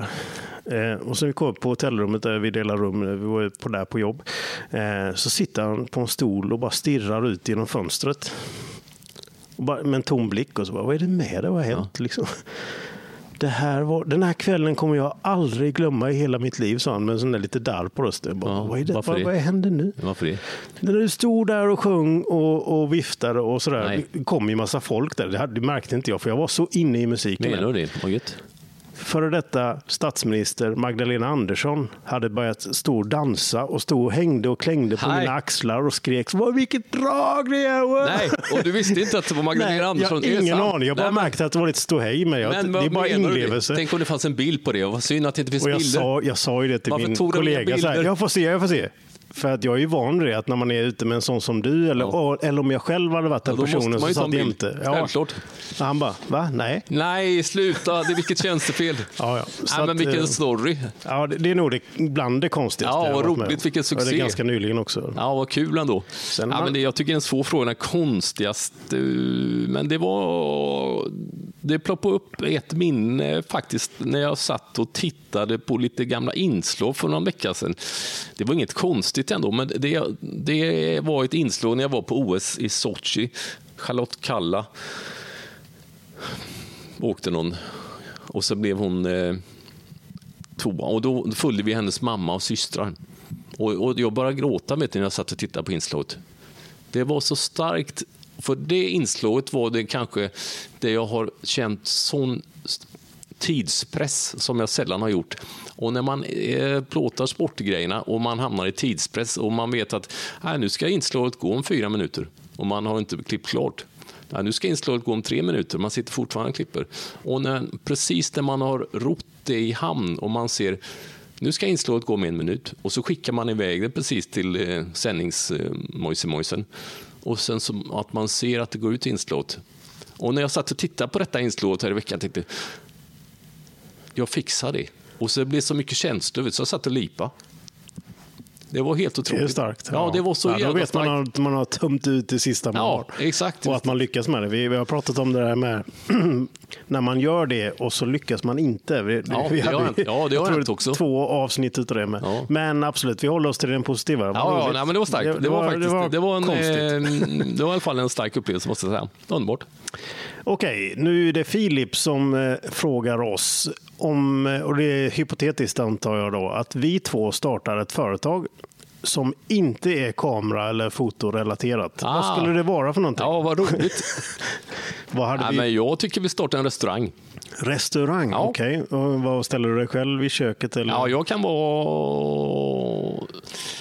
Eh, och så vi kom upp på hotellrummet där vi delar rum, vi var på där på jobb. Eh, så sitter han på en stol och bara stirrar ut genom fönstret. Och bara, med en tom blick och så bara, vad är det med dig? Vad har hänt? Liksom. Det här var, den här kvällen kommer jag aldrig glömma i hela mitt liv, sa han med en sån där lite darr på rösten. Bara, Ja, vad, är det, varför vad, vad händer nu? Varför det? När du stod där och sjöng och, och viftade och sådär, Nej. det kom ju massa folk där. Det, hade, det märkte inte jag, för jag var så inne i musiken. Menar du det? Vad gött. Före detta statsminister Magdalena Andersson hade börjat stå och dansa och stå och hängde och klängde på Nej. mina axlar och skrek "Vad, vilket drag det är! Nej, och du visste inte att det var Magdalena Nej, Andersson? jag har ingen aning. Jag bara Nej, märkte att det var lite ståhej med det. Men det är bara inlevelse. Tänk om det fanns en bild på det. Vad synd att det inte finns Och jag bilder. sa, jag sa ju det till Varför min kollega. Så här, jag får se, jag får se. För att jag är ju van vid det, att när man är ute med en sån som du, eller, eller om jag själv hade varit den måste personen som ta satt jämte. Självklart. Och Han bara, va? Nej. Nej, sluta. Det, vilket tjänstefel. *laughs* Ja, ja. Så Nej, men att, vilken eh, story. Ja, det, det är nog det, bland det konstigaste Ja, vad roligt. Vilken Och Det succé. är ganska nyligen också. Ja, vad kul ändå. Sen ja, man- men det, jag tycker den svår frågan är konstigast. eh, Men det var... Det ploppade upp ett minne faktiskt när jag satt och tittade på lite gamla inslag för någon vecka sedan. Det var inget konstigt ändå, men det, det var ett inslag när jag var på OS i Sochi. Charlotte Kalla åkte någon och så blev hon eh, tvåa. Och då följde vi hennes mamma och systrar. Och, och jag bara gråta vet ni, när jag satt och tittade på inslaget. Det var så starkt, för det inslaget var det kanske det jag har känt sån tidspress som jag sällan har gjort. Och när man eh, plåtar sportgrejerna och man hamnar i tidspress och man vet att äh, nu ska inslaget gå om fyra minuter och man har inte klippt klart. Ja, nu ska inslaget gå om tre minuter, man sitter fortfarande och klipper. Och när, precis när man har rott det i hamn och man ser nu ska inslaget gå om en minut och så skickar man iväg det precis till eh, sändningsmojsemojsen. Eh, och sen så att man ser att det går ut inslaget. Och när jag satt och tittade på detta inslaget här i veckan tänkte jag fixar det. Och så blev det så mycket känslor så jag satt och lipa. Det var helt Det otroligt. är starkt. Ja, det var så ja, Då vet man att man har tömt ut det sista man Ja, har. exakt. Och att man lyckas med det. Vi, vi har pratat om det där med *clears throat* när man gör det och så lyckas man inte. Vi, Ja, vi det hade- hänt. Ja, det har hänt också. Två avsnitt utav det med. Ja. Men absolut, vi håller oss till den positiva. Ja, ja nej, men det var starkt. Det, var, faktiskt, det var, en, konstigt. eh, det var i alla fall en stark upplevelse måste jag säga. Underbart. Okej, nu är det Filip som eh, frågar oss om, eh, och det är hypotetiskt antar jag då, att vi två startar ett företag som inte är kamera eller fotorelaterat. Ah. Vad skulle det vara för någonting? Ja, vad roligt. *laughs* Vad hade nej, vi? men jag tycker vi startar en restaurang. Restaurang, Ja. okej. Och Vad ställer du dig själv i köket? Eller? Ja, jag kan vara...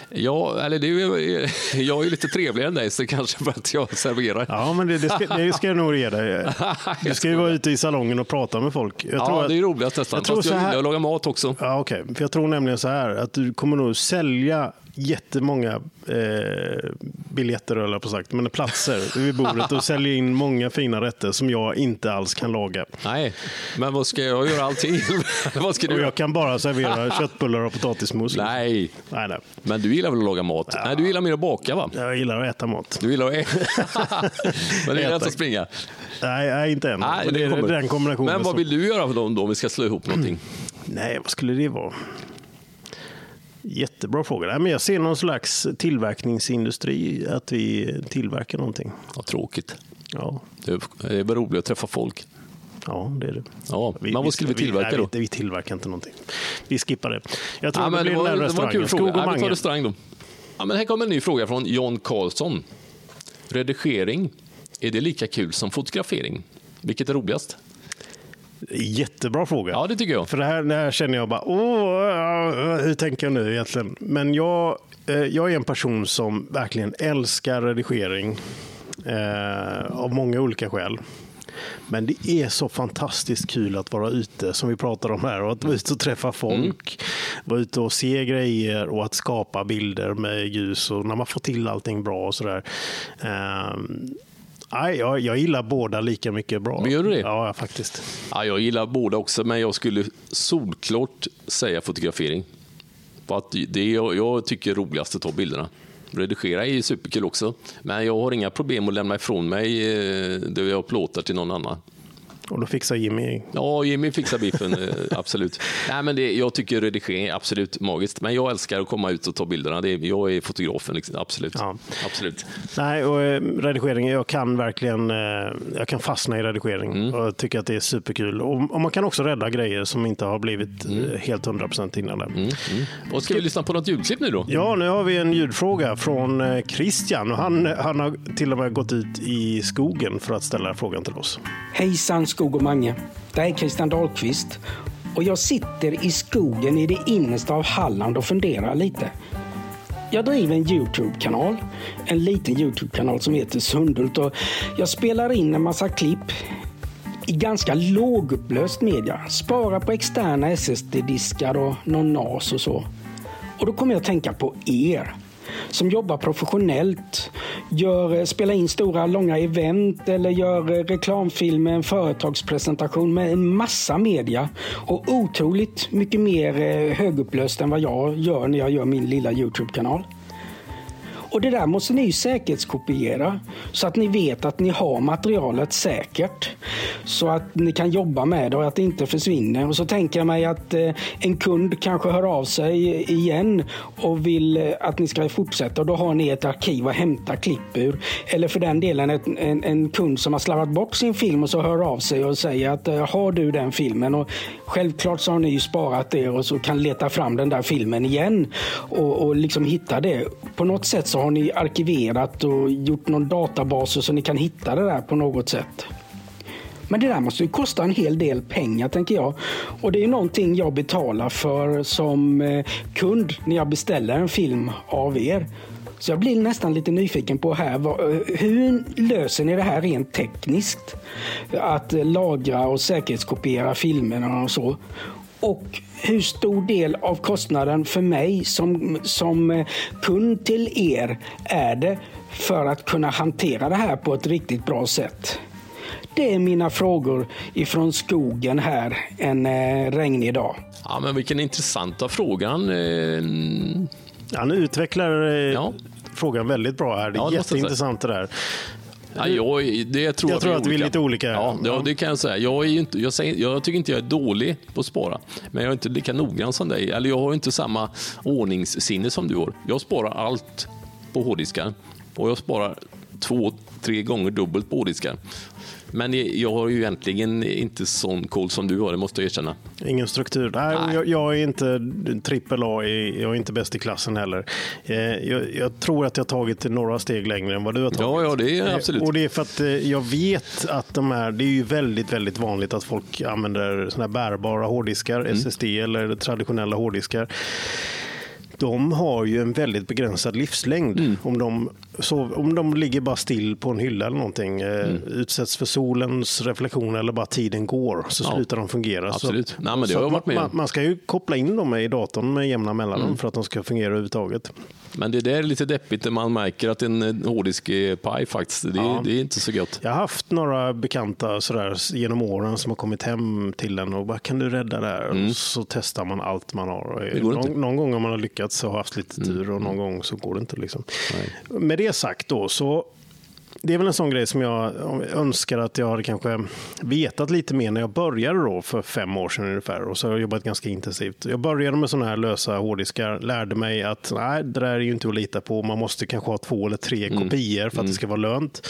Ja, eller det är, *laughs* jag är ju lite trevligare än dig, så kanske för att jag serverar. Ja, men det, det, ska, det ska jag nog ge dig. *laughs* Du ska ju vara ute i salongen och prata med folk. Jag ja, att, det är roligast nästan. jag tror Fast så jag här- gillar att laga mat också. Ja, okej. För jag tror nämligen så här att du kommer nog sälja jättemånga eh, biljetter, eller jag på sagt, men platser vid bordet och sälja in många fina rätter som jag inte alls kan laga. Nej, men vad ska jag göra allting? *laughs* vad ska du Och jag kan bara servera köttbullar och potatismos. Nej, nej, nej. men du gillar väl att laga mat? Nej, du gillar mer att baka va? Jag gillar att äta mat. Du gillar att äta. *laughs* men det är lätt att springa. Nej, nej inte än. Nej, Men det är kommer. den kombinationen. Men vad vill du göra för dem då om vi ska slå ihop någonting? Nej, vad skulle det vara? Jättebra fråga. Men jag ser någon slags tillverkningsindustri, att vi tillverkar någonting. Vad tråkigt. Ja, Det är- väl roligt att träffa folk. ja det är det. Ja, men vad skulle vi tillverka nej, då? Vi, vi tillverkar inte någonting. Vi skippar det. Jag tror Ja, det blir det, var, den där det var en kul restaurangen. fråga. Ja, vi tar restaurang då. Ja, men här kommer en ny fråga från John Karlsson. Redigering, är det lika kul som fotografering? Vilket är roligast? Jättebra fråga. Ja, det tycker jag. För det här, det här känner jag bara, åh, hur tänker jag nu egentligen? Men jag, eh, jag är en person som verkligen älskar redigering eh, av många olika skäl. Men det är så fantastiskt kul att vara ute, som vi pratar om här, och att vara ute och träffa folk, vara ute och se grejer och att skapa bilder med ljus och när man får till allting bra och sådär. Um, nej, jag, jag gillar båda lika mycket bra. Men gör du det? Ja, faktiskt. Ja, jag gillar båda också, men jag skulle solklart säga fotografering. För att det är jag, jag tycker är roligast att ta bilderna. Redigera är superkul också, men jag har inga problem att lämna ifrån mig eh, det jag plåtar till någon annan. Och då fixar Jimmy Ja, Jimmy fixar biffen, eh, *laughs* absolut. Nej, men det, jag tycker redigering är absolut magiskt, men jag älskar att komma ut och ta bilderna. Det jag är fotografen, liksom. absolut. Ja. absolut. Nej, och eh, redigering, jag kan verkligen eh, jag kan fastna i redigering Mm. och tycker att det är superkul. Och, och man kan också rädda grejer som inte har blivit Mm. helt 100% innan. det. Och ska vi lyssna på något ljudklipp nu då? Ja, nu har vi en ljudfråga från Christian och han, han har till och med gått ut i skogen för att ställa frågan till oss. Hejsan Skog och Mange. Det här är Christian Dahlqvist och jag sitter i skogen i det innersta av Halland och funderar lite. Jag driver en Youtube-kanal, en liten Youtube-kanal som heter Sundhult och jag spelar in en massa klipp i ganska lågupplöst media. Sparar på externa SSD-diskar och någon NAS och så. Och då kommer jag att tänka på er som jobbar professionellt, gör, eh, spelar in stora långa event eller gör eh, reklamfilmer, en företagspresentation med en massa media och otroligt mycket mer eh, högupplöst än vad jag gör när jag gör min lilla Youtube-kanal. Och det där måste ni säkerhetskopiera så att ni vet att ni har materialet säkert. Så att ni kan jobba med det och att det inte försvinner. Och så tänker jag mig att eh, en kund kanske hör av sig igen och vill eh, att ni ska fortsätta. Och då har ni ett arkiv att hämta klipp ur. Eller för den delen ett, en, en, kund som har slarvat bort sin film och så hör av sig och säger att eh, har du den filmen? Och självklart så har ni ju sparat det och så kan leta fram den där filmen igen och, och liksom hitta det. På något sätt så har ni arkiverat och gjort någon databas så ni kan hitta det där på något sätt. Men det där måste ju kosta en hel del pengar tänker jag. Och det är någonting jag betalar för som eh, kund när jag beställer en film av er. Så jag blir nästan lite nyfiken på här, eh, hur löser ni det här rent tekniskt? Att eh, lagra och säkerhetskopiera filmerna och så. Och hur stor del av kostnaden för mig som, som eh, kund till er är det för att kunna hantera det här på ett riktigt bra sätt? Det är mina frågor ifrån skogen här en eh, regnig dag. Ja, men vilken intressanta frågan. Eh... Han utvecklar eh, ja. frågan väldigt bra här. Det är ja, jätteintressant det där. Ja, jag, det tror jag tror att vi är lite olika. Ja, det, det, kan jag säga. Jag, är inte, jag, säger, jag tycker inte jag är dålig på att spara, men jag är inte lika noggrann som dig. Eller jag har inte samma ordningssinne som du har. Jag sparar allt på hårddiskar och jag sparar två, tre gånger dubbelt på hårddiskar. Men jag har ju egentligen inte sån koll som du har, det måste jag erkänna. Ingen struktur. Nej, Nej. Jag, jag, är inte trippel A, jag är inte bäst i klassen heller. Eh, jag, jag, tror att jag har tagit några steg längre än vad du har tagit. Ja, ja det är absolut. Och det är för att eh, jag vet att de här, det är ju väldigt, väldigt vanligt att folk använder såna här bärbara hårddiskar, mm. SSD eller traditionella hårddiskar de har ju en väldigt begränsad livslängd. Mm. Om, de, så, om de ligger bara still på en hylla eller någonting, eh, mm. utsätts för solens reflektion eller bara tiden går, så ja. slutar de fungera. Absolut. Så, Nej, men det har varit med. Man, man, ska ju koppla in dem i datorn med jämna mellanrum mm. för att de ska fungera överhuvudtaget. Men det där är lite deppigt när man märker att en hårddisk är paj faktiskt. Det, ja. det, är inte så gott. Jag har haft några bekanta sådär, genom åren som har kommit hem till en och bara kan du rädda det här? Mm. Så testar man allt man har. Någon, någon, gång har man lyckats och haft lite tur mm. och någon gång så går det inte. Liksom. Med det sagt då så det är väl en sån grej som jag önskar att jag hade kanske vetat lite mer när jag började då för fem år sedan ungefär. Och så har jag jobbat ganska intensivt. Jag började med sådana här lösa hårddiskar, lärde mig att nej, det där är ju inte att lita på. Man måste kanske ha två eller tre mm. kopior för att mm. det ska vara lönt.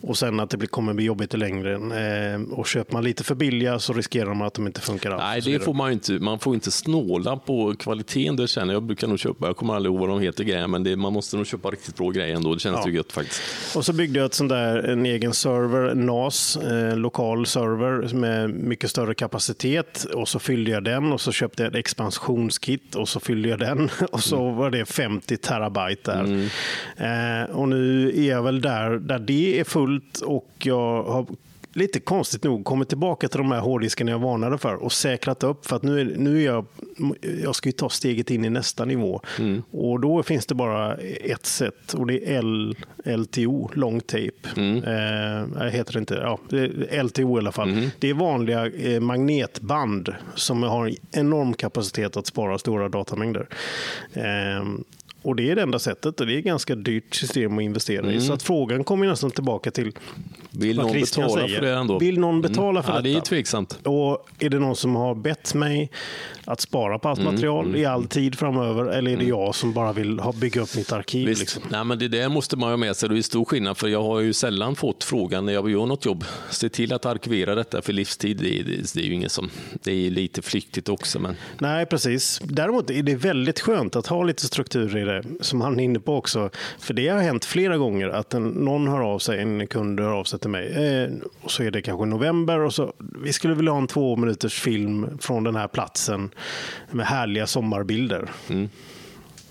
Och sen att det kommer bli jobbigt i längden. Eh, och köper man lite för billiga så riskerar man att de inte funkar alls. Nej, det får man inte. Man får inte snåla på kvaliteten. Det känner jag. brukar nog köpa, jag kommer aldrig ihåg vad de heter grejer, men det, man måste nog köpa riktigt bra grejer ändå. Det känns ja. gött faktiskt. Och så byggde jag ett sånt där, en egen server, NAS, eh, lokal server med mycket större kapacitet. Och så fyllde jag den och så köpte jag ett expansionskit och så fyllde jag den. *laughs* Och så mm. var det 50 terabyte där. Mm. Eh, och nu är jag väl där, där det är fullt fullt och jag har lite konstigt nog kommit tillbaka till de här hårddiskarna jag varnade för och säkrat upp för att nu är, nu är jag, jag ska ju ta steget in i nästa nivå mm. och då finns det bara ett sätt och det är L, LTO, long tape. Mm. Eh, heter det inte, ja, LTO i alla fall. Mm. Det är vanliga eh, magnetband som har enorm kapacitet att spara stora datamängder. Eh, och det är det enda sättet och det är ett ganska dyrt system att investera mm. i. Så att frågan kommer nästan tillbaka till Vill någon betala säger. för det ändå? Vill någon betala för mm. detta? Ja, det är tveksamt. Och är det någon som har bett mig att spara på allt mm. material mm. i all tid framöver eller är det mm. jag som bara vill ha, bygga upp mitt arkiv? Liksom? Nej, men det där måste man ha med sig. Det är stor skillnad för jag har ju sällan fått frågan när jag gör något jobb. Se till att arkivera detta för livstid. Det är, det, det är ju ingen som, det är lite flyktigt också. Men... Nej, precis. Däremot är det väldigt skönt att ha lite struktur i det som han är inne på också. För det har hänt flera gånger att en, någon hör av sig, en kund hör av sig till mig. Eh, och så är det kanske november och så vi skulle vilja ha en två minuters film från den här platsen med härliga sommarbilder. Mm.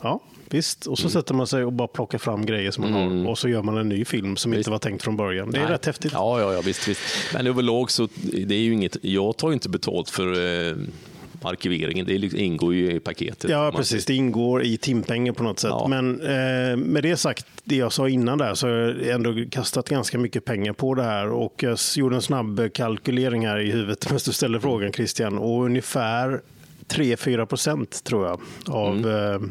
Ja, visst. Och så sätter man sig och bara plockar fram grejer som man har och så gör man en ny film som inte var tänkt från början. Det är Nej. rätt häftigt. Ja, ja, ja visst, visst. Men överlag så det är ju inget, jag tar ju inte betalt för eh, arkiveringen. Det liksom, ingår ju i paketet. Ja, precis. Det ingår i timpengen på något sätt. Ja. Men eh, med det sagt, det jag sa innan där, så har jag ändå kastat ganska mycket pengar på det här. Och jag gjorde en snabb kalkylering här i huvudet *laughs* medan du ställer frågan Christian. Och ungefär 3-4 procent tror jag av Mm. eh,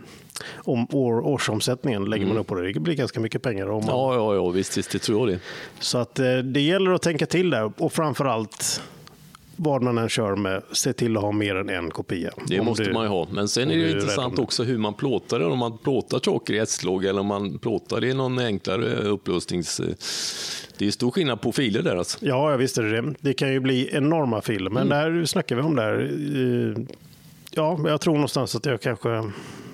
om år, årsomsättningen lägger man upp på det. Det blir ganska mycket pengar. Om man, Ja, ja, ja visst, visst, det tror jag det. Så att eh, det gäller att tänka till där. Och framför allt vad man än kör med, se till att ha mer än en kopia. Det Om måste du- man ju ha. Men sen är det intressant också hur man plåtar det. Om man plåtar saker i S-låg eller om man plåtar det i någon enklare upplösnings... Det är stor skillnad på filer där alltså. Ja, jag visste det. Det kan ju bli enorma filer, men där snackar vi om där. eh, Ja, jag tror någonstans att jag kanske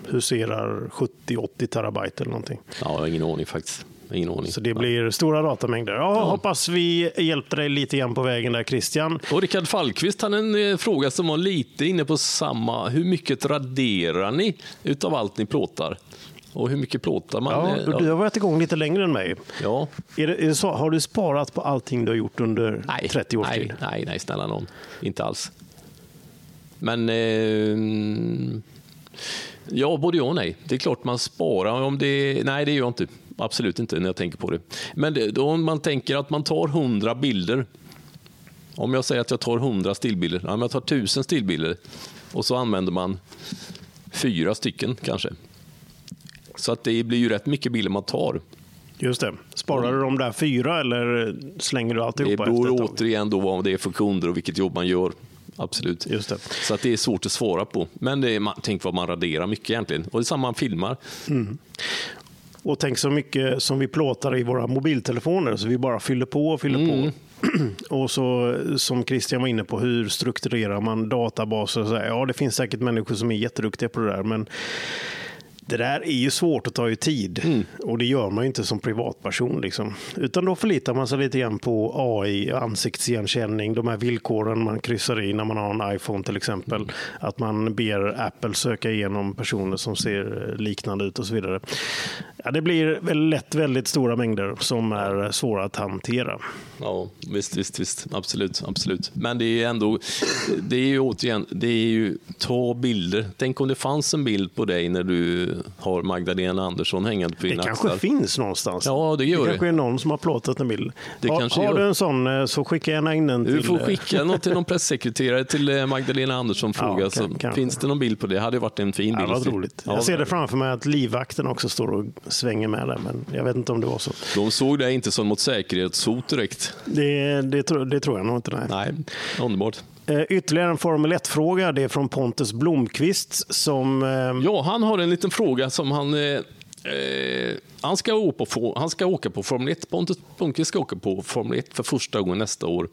huserar 70-80 terabyte eller någonting. Ja, jag har ingen aning faktiskt. Ingen aning. Så det blir stora datamängder. Ja, Hoppas vi hjälpte dig lite grann på vägen där Christian. Och Rickard Fallqvist hade en eh, fråga som var lite inne på samma. Hur mycket raderar ni utav allt ni plåtar? Och hur mycket plåtar man? Ja, Eh, du har varit igång lite längre än mig. ja. Är det, är det så, har du sparat på allting du har gjort under Nej, 30 års nej, tid? nej, nej, snälla någon. Inte alls. Men... Eh, ja, både ja och nej. Det är klart man sparar. Om det, nej, det gör jag inte. Absolut inte när jag tänker på det. Men det, då om man tänker att man tar 100 bilder. Om jag säger att jag tar 100 stillbilder. Ja, jag tar 1000 stillbilder. Och så använder man fyra stycken kanske. Så att det blir ju rätt mycket bilder man tar. Just det. Sparar du de där fyra eller slänger du Det alltihopa beror ett tag? återigen då vad det är för kunder och vilket jobb man gör. Absolut. Just det. Så att det är svårt att svara på. Men det är, man, tänk vad man raderar mycket egentligen. Och det är samma man filmar. Och tänk så mycket som vi plåtar i våra mobiltelefoner, så vi bara fyller på och fyller på. *clears throat* Och så som Christian var inne på, hur strukturerar man databaser? Så här, ja, det finns säkert människor som är jätteduktiga på det där, men det där är ju svårt att ta ju tid och det gör man ju inte som privatperson. Liksom. Utan då förlitar man sig lite grann på AI, ansiktsigenkänning, de här villkoren man kryssar i när man har en iPhone till exempel. Att man ber Apple söka igenom personer som ser liknande ut och så vidare. Ja, det blir lätt väldigt stora mängder som är svåra att hantera. Ja, visst, visst, visst. Absolut, absolut. Men det är ändå, det är ju återigen, det är ju ta bilder. Tänk om det fanns en bild på dig när du har Magdalena Andersson hängande på Det dina kanske axlar. finns någonstans. Ja, det gör det det. kanske är någon som har plåtat en bild. Det har kanske har gör. du en sån eh, så skicka gärna in den Du till... får eh, skicka något till någon pressekreterare till eh, Magdalena Andersson fråga. Ja, kan- kanske. finns det någon bild på det? Det hade varit en fin Ja, bild. vad roligt. Ja, jag ser det framför mig att livvakten också står och svänger med där, men jag vet inte om det var så. De såg det inte som något säkerhetshot direkt. Det, det, tror- det tror jag nog inte. Nej. Nej, underbart. Eh, ytterligare en Formel 1-fråga. Det är från Pontus Blomqvist som... eh, Ja, han har en liten fråga som han... Eh, eh han, ska åka på, han ska åka på Formel 1. Pontus Blomqvist ska åka på Formel 1 för första gången nästa år.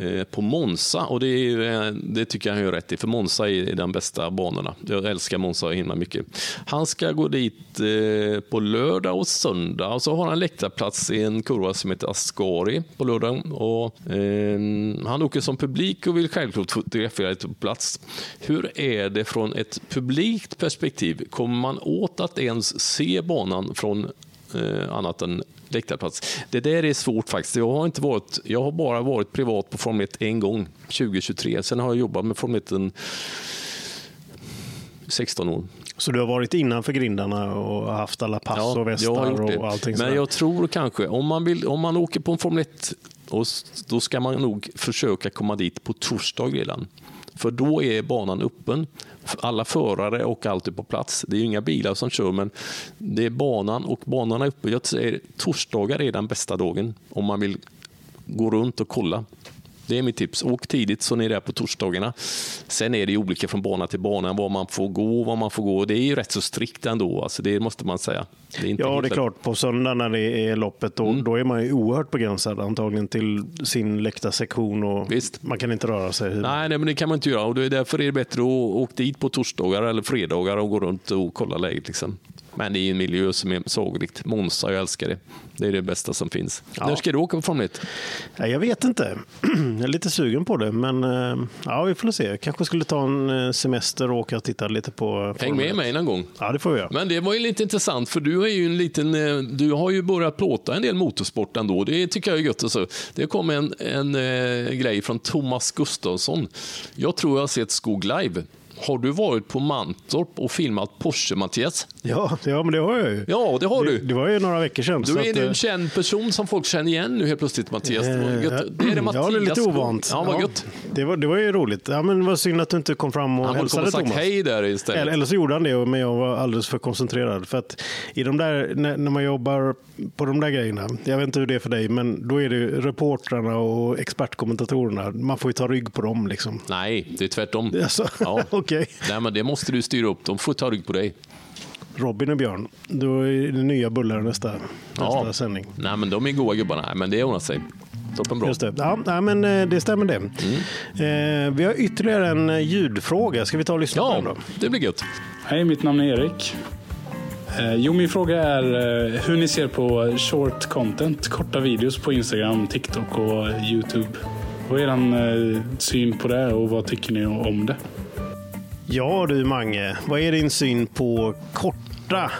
Eh, på Monza, och det, är, eh, det tycker jag han gör rätt i, för Monza är den bästa banorna. Jag älskar Monza himla mycket. Han ska gå dit eh, på lördag och söndag och så har han läktarplats i en kurva som heter Ascari på lördagen. Och, eh, han åker som publik och vill självklart fotografera lite på plats. Hur är det från ett publikt perspektiv? Kommer man åt att ens se banan från eh, annat än läktarplats? Det där är svårt faktiskt. Jag har, inte varit, jag har bara varit privat på Formel 1 en gång, 2023. Sen har jag jobbat med Formel 1 en 16 år. Så du har varit innanför grindarna och haft alla pass och jag har västar och allting Men sådär. jag tror kanske, om man, vill, om man åker på en Formel 1, och s- då ska man nog försöka komma dit på torsdag redan. För då är banan öppen. Alla förare och allt är på plats. Det är ju inga bilar som kör, men det är banan och banan är öppen. Jag säger torsdagar är den bästa dagen om man vill gå runt och kolla. Det är mitt tips. Åk tidigt så ni är där på torsdagarna. Sen är det olika från bana till bana var man får gå, var man får gå. Det är ju rätt så strikt ändå, alltså det måste man säga. Det Ja, det är klart. På söndag när det är loppet, då, Mm. då är man ju oerhört begränsad antagligen till sin läktarsektion och Visst. man kan inte röra sig. Nej, nej, men det kan man inte göra. Och det är därför är det bättre att åka dit på torsdagar eller fredagar och gå runt och kolla läget. Liksom. Men det är en miljö som är sagolikt. Monza, jag älskar det. Det är det bästa som finns. Ja. När ska du åka på Formel 1? Ja, jag vet inte. *clears throat* Jag är lite sugen på det, men eh, ja, vi får se. Kanske skulle ta en eh, semester och åka och titta lite på... Häng med mig någon gång. Ja, det får vi göra. Men det var ju lite intressant, för du, är ju en liten, eh, du har ju börjat plåta en del motorsport ändå. Det tycker jag är gött. Alltså. Det kom en, en eh, grej från Thomas Gustafsson. Jag tror jag har sett Skog live. Har du varit på Mantorp och filmat Porsche, Mattias? Ja, ja, men det har jag ju. Ja, det har Det, du. det var ju några veckor sedan. Du är att, nu eh, en känd person som folk känner igen nu helt plötsligt, Mattias. Det, var Eh, gött. det är det Mattias *clears throat* Ja, det är lite ovant. Ja, vad gött. Det var, det var ju roligt. Ja, men det var synd att du inte kom fram och Han borde hälsade och sagt Thomas. hej där istället. Eller, eller så gjorde han det, men jag var alldeles för koncentrerad. För att i de där, när, när man jobbar på de där grejerna, jag vet inte hur det är för dig, men då är det ju reportrarna och expertkommentatorerna, man får ju ta rygg på dem. Liksom. Nej, det är tvärtom. Alltså, Ja. *laughs* okej. Nej, men det måste du styra upp. De får ta rygg på dig. Robin och Björn, då är det nya bullar nästa, nästa Ja. sändning. Nej, men de är goa gubbarna. Men det ordnar sig. Toppen bra. Just det. Ja, nej, men eh, det stämmer det. Eh, vi har ytterligare en eh, ljudfråga. Ska vi ta och lyssna på den Ja, det blir gött. Hej, mitt namn är Erik. Eh, Jo, min fråga är eh, hur ni ser på short content, korta videos på Instagram, TikTok och YouTube. Vad är er syn på det och vad tycker ni om det? Ja du Mange, vad är din syn på korta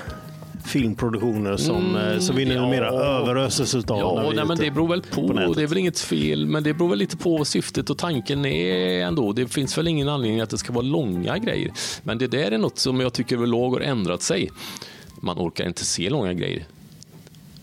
filmproduktioner som, eh, som vi numera ja. överöses utav? när Ja, nej, men det beror väl på. nätet? det är väl inget fel, men det beror väl lite på syftet och tanken är ändå. Det finns väl ingen anledning att det ska vara långa grejer. Men det där är något som jag tycker överlag har ändrat sig. Man orkar inte se långa grejer.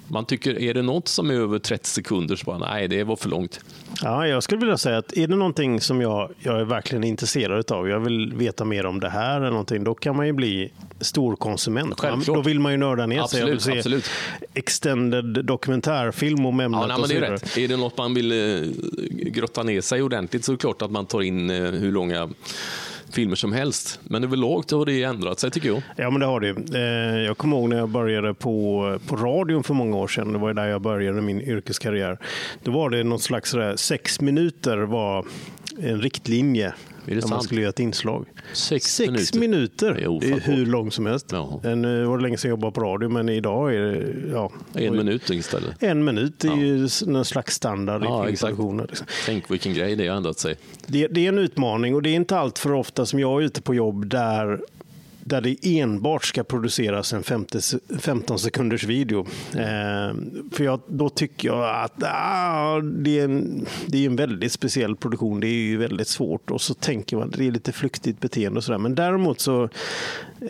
Man tycker, är det något som är över 30 sekunder så bara, nej, det var för långt. Ja, jag skulle vilja säga att är det någonting som jag, jag är verkligen intresserad av, jag vill veta mer om det här eller någonting, då kan man ju bli stor konsument. Man, Självklart. då vill man ju nörda ner sig. Jag vill Absolut, se absolut. extended dokumentärfilm om ämnet Ja, nej, men det är rätt. Är det något man vill eh, grotta ner sig ordentligt så är det klart att man tar in eh, hur långa filmer som helst. Men överlag har det ändrat sig tycker jag. Ja, men det har det eh, Jag kommer ihåg när jag började på, på radion för många år sedan. Det var där jag började min yrkeskarriär. Då var det något slags sådär, sex minuter var en riktlinje. Är det när man sant? skulle göra ett inslag. Sex minuter. minuter. Det är hur långt som helst. Ja. Eh, Nu var det länge sedan jag jobbade på radio, men idag är det ja, En minut istället. En minut är ju någon slags standard i Ja, exakt. filmproduktioner. Liksom. Tänk vilken grej det har ändrat sig. Det, det är en utmaning och det är inte allt för ofta som jag är ute på jobb där där det enbart ska produceras en 50, se- 15 sekunders video. Eh, för jag, då tycker jag att ah, det, är en, det är en väldigt speciell produktion. Det är ju väldigt svårt och så tänker man att det är lite flyktigt beteende och sådär. Men däremot så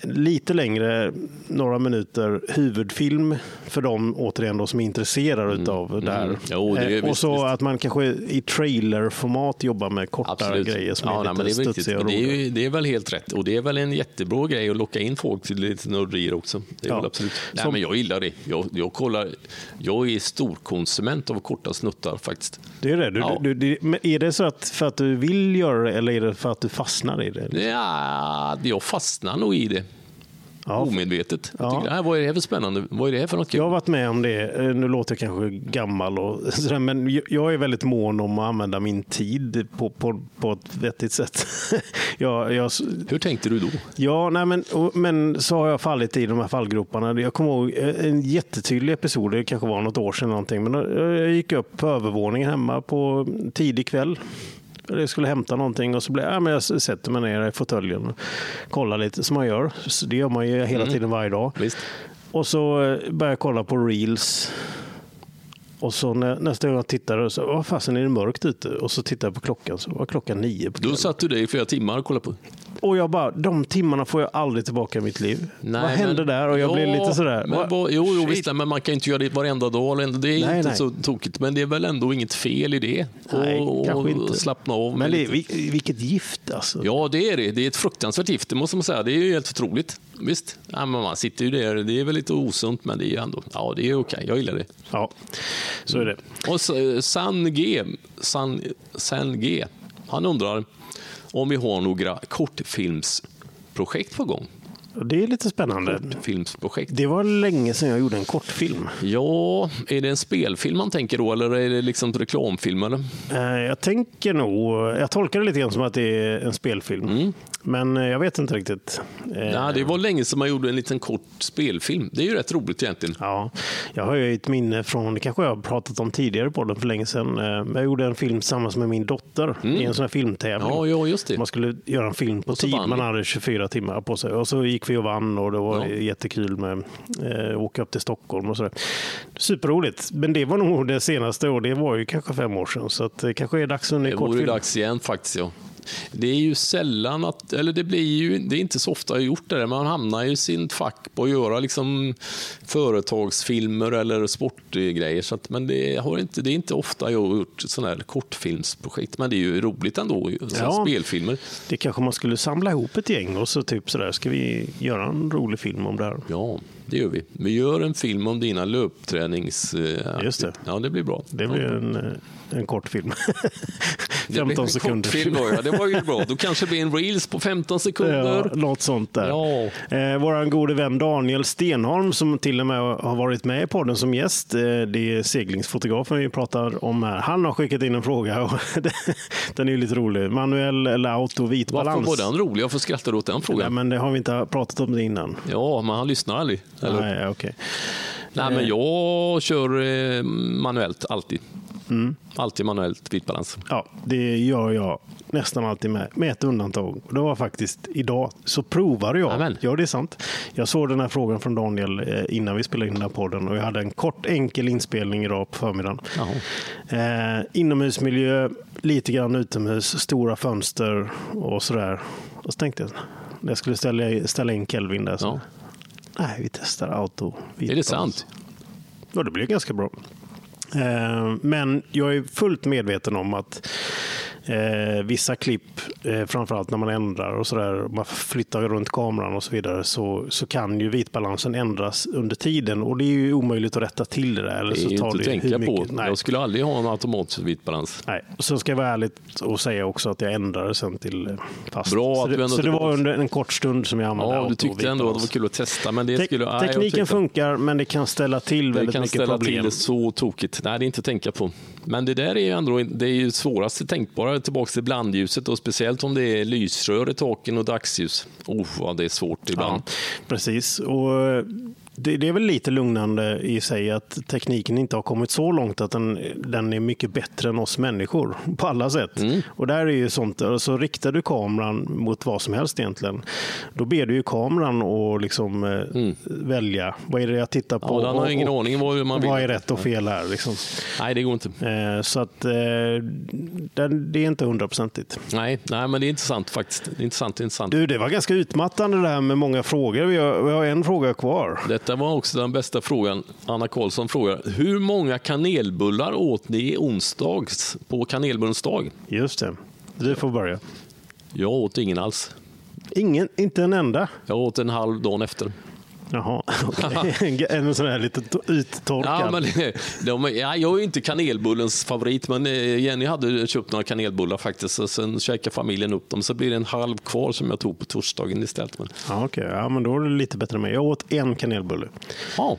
lite längre, några minuter huvudfilm för dem återigen då, som är intresserade av det här. mm. Jo, det är Eh, och visst, så visst. att man kanske i trailerformat jobbar med korta grejer som ja, är nej, lite riktigt. studsiga och Men det, är roliga. det är väl helt rätt. Och det är väl en jättebra grej att locka in folk till lite nörderier också. Det är Ja. absolut. Nej, Som- men jag gillar det. Jag, jag, kollar, jag är storkonsument av korta snuttar faktiskt. Det är det. Du, Ja. du, men är det så att för att du vill göra det eller är det för att du fastnar i det? Ja, jag fastnar nog i det. Ja. Omedvetet. Jag Ja. tycker, äh, vad är det här för spännande? Vad är det här för något kul? Jag har varit med om det. Eh, Nu låter jag kanske gammal, och *laughs* sådär, men jag- är väldigt mån om att använda min tid på, på, på ett vettigt sätt. *laughs* jag, jag, Hur tänkte du då? Ja, nej, men, och, men så har jag fallit i de här fallgroparna. Jag kommer ihåg eh, en jättetydlig episod, det kanske var något år sedan någonting, men då- jag gick upp på övervåningen hemma på tidig kväll. Jag skulle hämta någonting och så blev, ja, men jag sätter mig ner i fåtöljen och kollar lite som man gör. Så det gör man ju hela tiden varje dag. Visst. Och så eh, började jag kolla på reels. Och så när, nästa gång jag tittade så vad fasen är det mörkt ute? Och så tittade jag på klockan så var klockan nio på Då satt du dig i flera timmar och kollade på. Och jag bara, de timmarna får jag aldrig tillbaka i mitt liv. Nej, vad hände men- där? Och jag blev Ja, lite sådär. Men, jo, jo visst, men man kan inte göra det varenda dag. Det är Nej, inte nej. så tokigt, men det är väl ändå inget fel i det. Nej, och, kanske inte. slappna av. Men det, är- vilket gift alltså. Ja, det är det. Det är ett fruktansvärt gift, det måste man säga. Det är ju helt otroligt. Visst, ja, men man sitter ju där. Det är väl lite osunt, men det är ändå... Ja, det är okej. Jag gillar det. Ja, så är det. Och så- San G, San, San G, han undrar om vi har några kortfilmsprojekt på gång. Det är lite spännande. Filmsprojekt. Det var länge sedan jag gjorde en kortfilm. Ja, är det en spelfilm man tänker då eller är det liksom reklamfilm? Eller? Eh, Jag tänker nog, jag tolkar det lite grann som att det är en spelfilm. Men eh, jag vet inte riktigt. Eh, Ja, det var länge sedan man gjorde en liten kort spelfilm. Det är ju rätt roligt egentligen. Ja, jag har ju ett minne från, det kanske jag har pratat om tidigare på den för länge sedan. Eh, Jag gjorde en film tillsammans med min dotter i en sån här filmtävling. Ja, ja, just det. Man skulle göra en film på Och tid, man hade 24 timmar på sig. Och så gick vi och vann och det var Ja. jättekul med eh, åka upp till Stockholm och sådär. Superroligt, men det var nog det senaste och det var ju kanske fem år sedan. Så att det kanske är dags för en ny Det vore kortfilm. dags igen faktiskt. Ja. Det är ju sällan att, eller det blir ju, det är inte så ofta gjort det där. Man hamnar ju i sin fack på att göra liksom företagsfilmer eller sportgrejer. Så att, men det, har inte, det är inte ofta jag har gjort sådana här kortfilmsprojekt. Men det är ju roligt ändå, Ja. spelfilmer. Det kanske man skulle samla ihop ett gäng och så typ sådär, ska vi göra en rolig film om det här? Ja, det gör vi. Vi gör en film om dina löptränings... eh, Just det. Ja, det blir bra. Det blir en, eh, en kort film. *laughs* Det blir 15 en sekunder. kortfilm då, ja. Det var ju *laughs* bra. Då kanske det blir en reels på 15 Ja, sekunder. något sånt där. Ja. Eh, Vår gode vän Daniel Stenholm som till och med har varit med i podden som gäst. Eh, det är seglingsfotografen vi pratar om här. Han har skickat in en fråga *laughs* och den är ju lite rolig. Manuell eller auto Varför vitbalans? var den rolig? Varför skrattar du åt den Nej, frågan? men det har vi inte pratat om det innan. Ja, men han lyssnar aldrig. Eller? Nej, Nej, okej. men jag kör eh, manuellt alltid. Mm. Alltid manuellt vitbalans. Ja, det gör jag nästan alltid med, med ett undantag. Och Det var faktiskt idag, så provade jag. Amen. Ja, det är sant. Jag såg den här frågan från Daniel eh, innan vi spelade in den här podden och jag hade en kort enkel inspelning idag på förmiddagen. Eh, inomhusmiljö, lite grann utomhus, stora fönster och sådär. Och så tänkte jag, när jag skulle ställa, ställa in Kelvin där, så Ja. nej, vi testar auto. Är det sant? Ja, det blev ganska bra. Eh, men jag är fullt medveten om att eh, vissa klipp, eh, framförallt när man ändrar och sådär, man flyttar runt kameran och så vidare, så, så kan ju vitbalansen ändras under tiden och det är ju omöjligt att rätta till det där. Eller Det så är ju tar inte att det tänka på. Nej. Jag skulle aldrig ha en automatisk vitbalans. Nej, så ska jag vara ärligt och säga också att jag ändrade sen till eh, fast. Bra så att det, du så det var under en kort stund som jag använde Ja, du tyckte ändå att det var kul att testa. Men det Te- skulle, nej, tekniken funkar, men det kan ställa till Det väldigt kan mycket ställa problem. till det så tokigt. Nej, det är inte att tänka på. Men det där är ju ändå det är ju svåraste tänkbara, tillbaka till blandljuset och speciellt om det är lysrör i taken och dagsljus. Oh, vad det är svårt ibland. Ja, precis. Och det, det är väl lite lugnande i sig att tekniken inte har kommit så långt att den, den är mycket bättre än oss människor *laughs* på alla sätt. Mm. Och där är ju sånt, alltså riktar du kameran mot vad som helst egentligen, då ber du ju kameran att liksom, eh, välja, vad är det jag tittar på? Mm. Ja, den har ingen och- aning vad man vill. Vad är rätt och fel här? Liksom. Nej, det går inte. Eh, Så att eh, det är inte hundraprocentigt. Nej, nej, men det är intressant faktiskt. Det är intressant, det är intressant. Du, det var ganska utmattande det här med många frågor. Vi har, vi har en fråga kvar. Detta var också den bästa frågan. Anna Karlsson frågar, hur många kanelbullar åt ni i onsdags på kanelbullens dag? Just det. Du får börja. Jag åt ingen alls. Ingen, inte en enda? Jag åt en halv dagen efter. Jaha, *laughs* okej. *laughs* en sån här lite to- uttorkad. Ja, men, de, ja, jag är inte kanelbullens favorit, men eh, Jenny hade köpt några kanelbullar faktiskt. Och sen käkade familjen upp dem, så blir det en halv kvar som jag tog på torsdagen istället. Men, Ja, okej. ja, men då är det lite bättre med. Jag åt en kanelbulle. ja,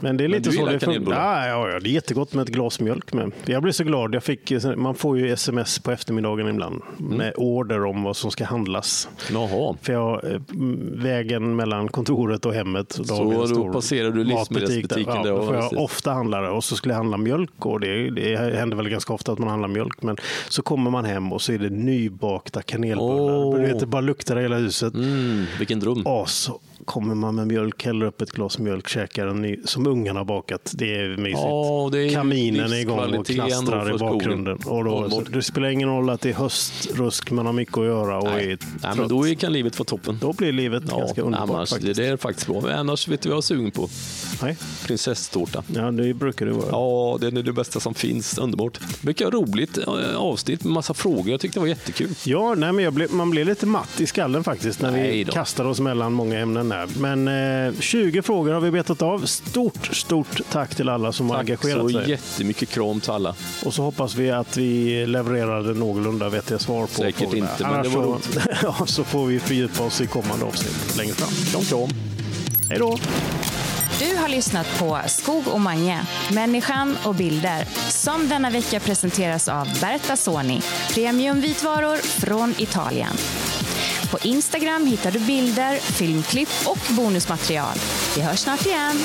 Men det är lite så det funkar. Ja, ja, det är jättegott med ett glas mjölk med. Jag blir så glad. Jag fick, man får ju sms på eftermiddagen ibland Mm. med order om vad som ska handlas. jaha. För jag, eh, vägen mellan kontoret och hemmet. Då Så då passerar du livsmedelsbutiken Ja, där, då ja, får jag precis. ofta det. Och så skulle jag handla mjölk och det, det händer väl ganska ofta att man handlar mjölk. Men så kommer man hem och så är det nybakta kanelbullar. Du vet, det bara luktar i hela huset. Mm, vilken dröm. Så kommer man med mjölk, häller upp ett glas mjölk, käkar en som ungarna har bakat. Det är mysigt. Ja, det är Kaminen är igång och knastrar i bakgrunden. Och då, det spelar ingen roll att det är höstrusk, man har mycket att göra och Nej, är nej, trött. men då kan livet vara toppen. Då blir livet ganska underbart annars, faktiskt. Det, är faktiskt bra. Annars vet du vad jag är sugen på? Nej. Prinsesstårta. Ja, det brukar det vara. Ja, det är det bästa som finns. Underbart. Mycket roligt eh, avsnitt med massa frågor. Jag tyckte det var jättekul. Ja, nej, men blev, man blir lite matt i skallen faktiskt när vi Nej då. kastar oss mellan många ämnen. Med. Men eh, 20 frågor har vi betat av. Stort, stort tack till alla som har Tack engagerat så sig. jättemycket kram till alla. Och så hoppas vi att vi levererade någorlunda vettiga svar på Säkert frågorna. inte, men Annars det var så, *laughs* ja, så får vi fördjupa oss i kommande avsnitt längre fram. Kram, kram. Hej då! Du har lyssnat på Skog och Mange, människan och bilder, som denna vecka presenteras av Berta Soni, premiumvitvaror från Italien. På Instagram hittar du bilder, filmklipp och bonusmaterial. Vi hörs snart igen.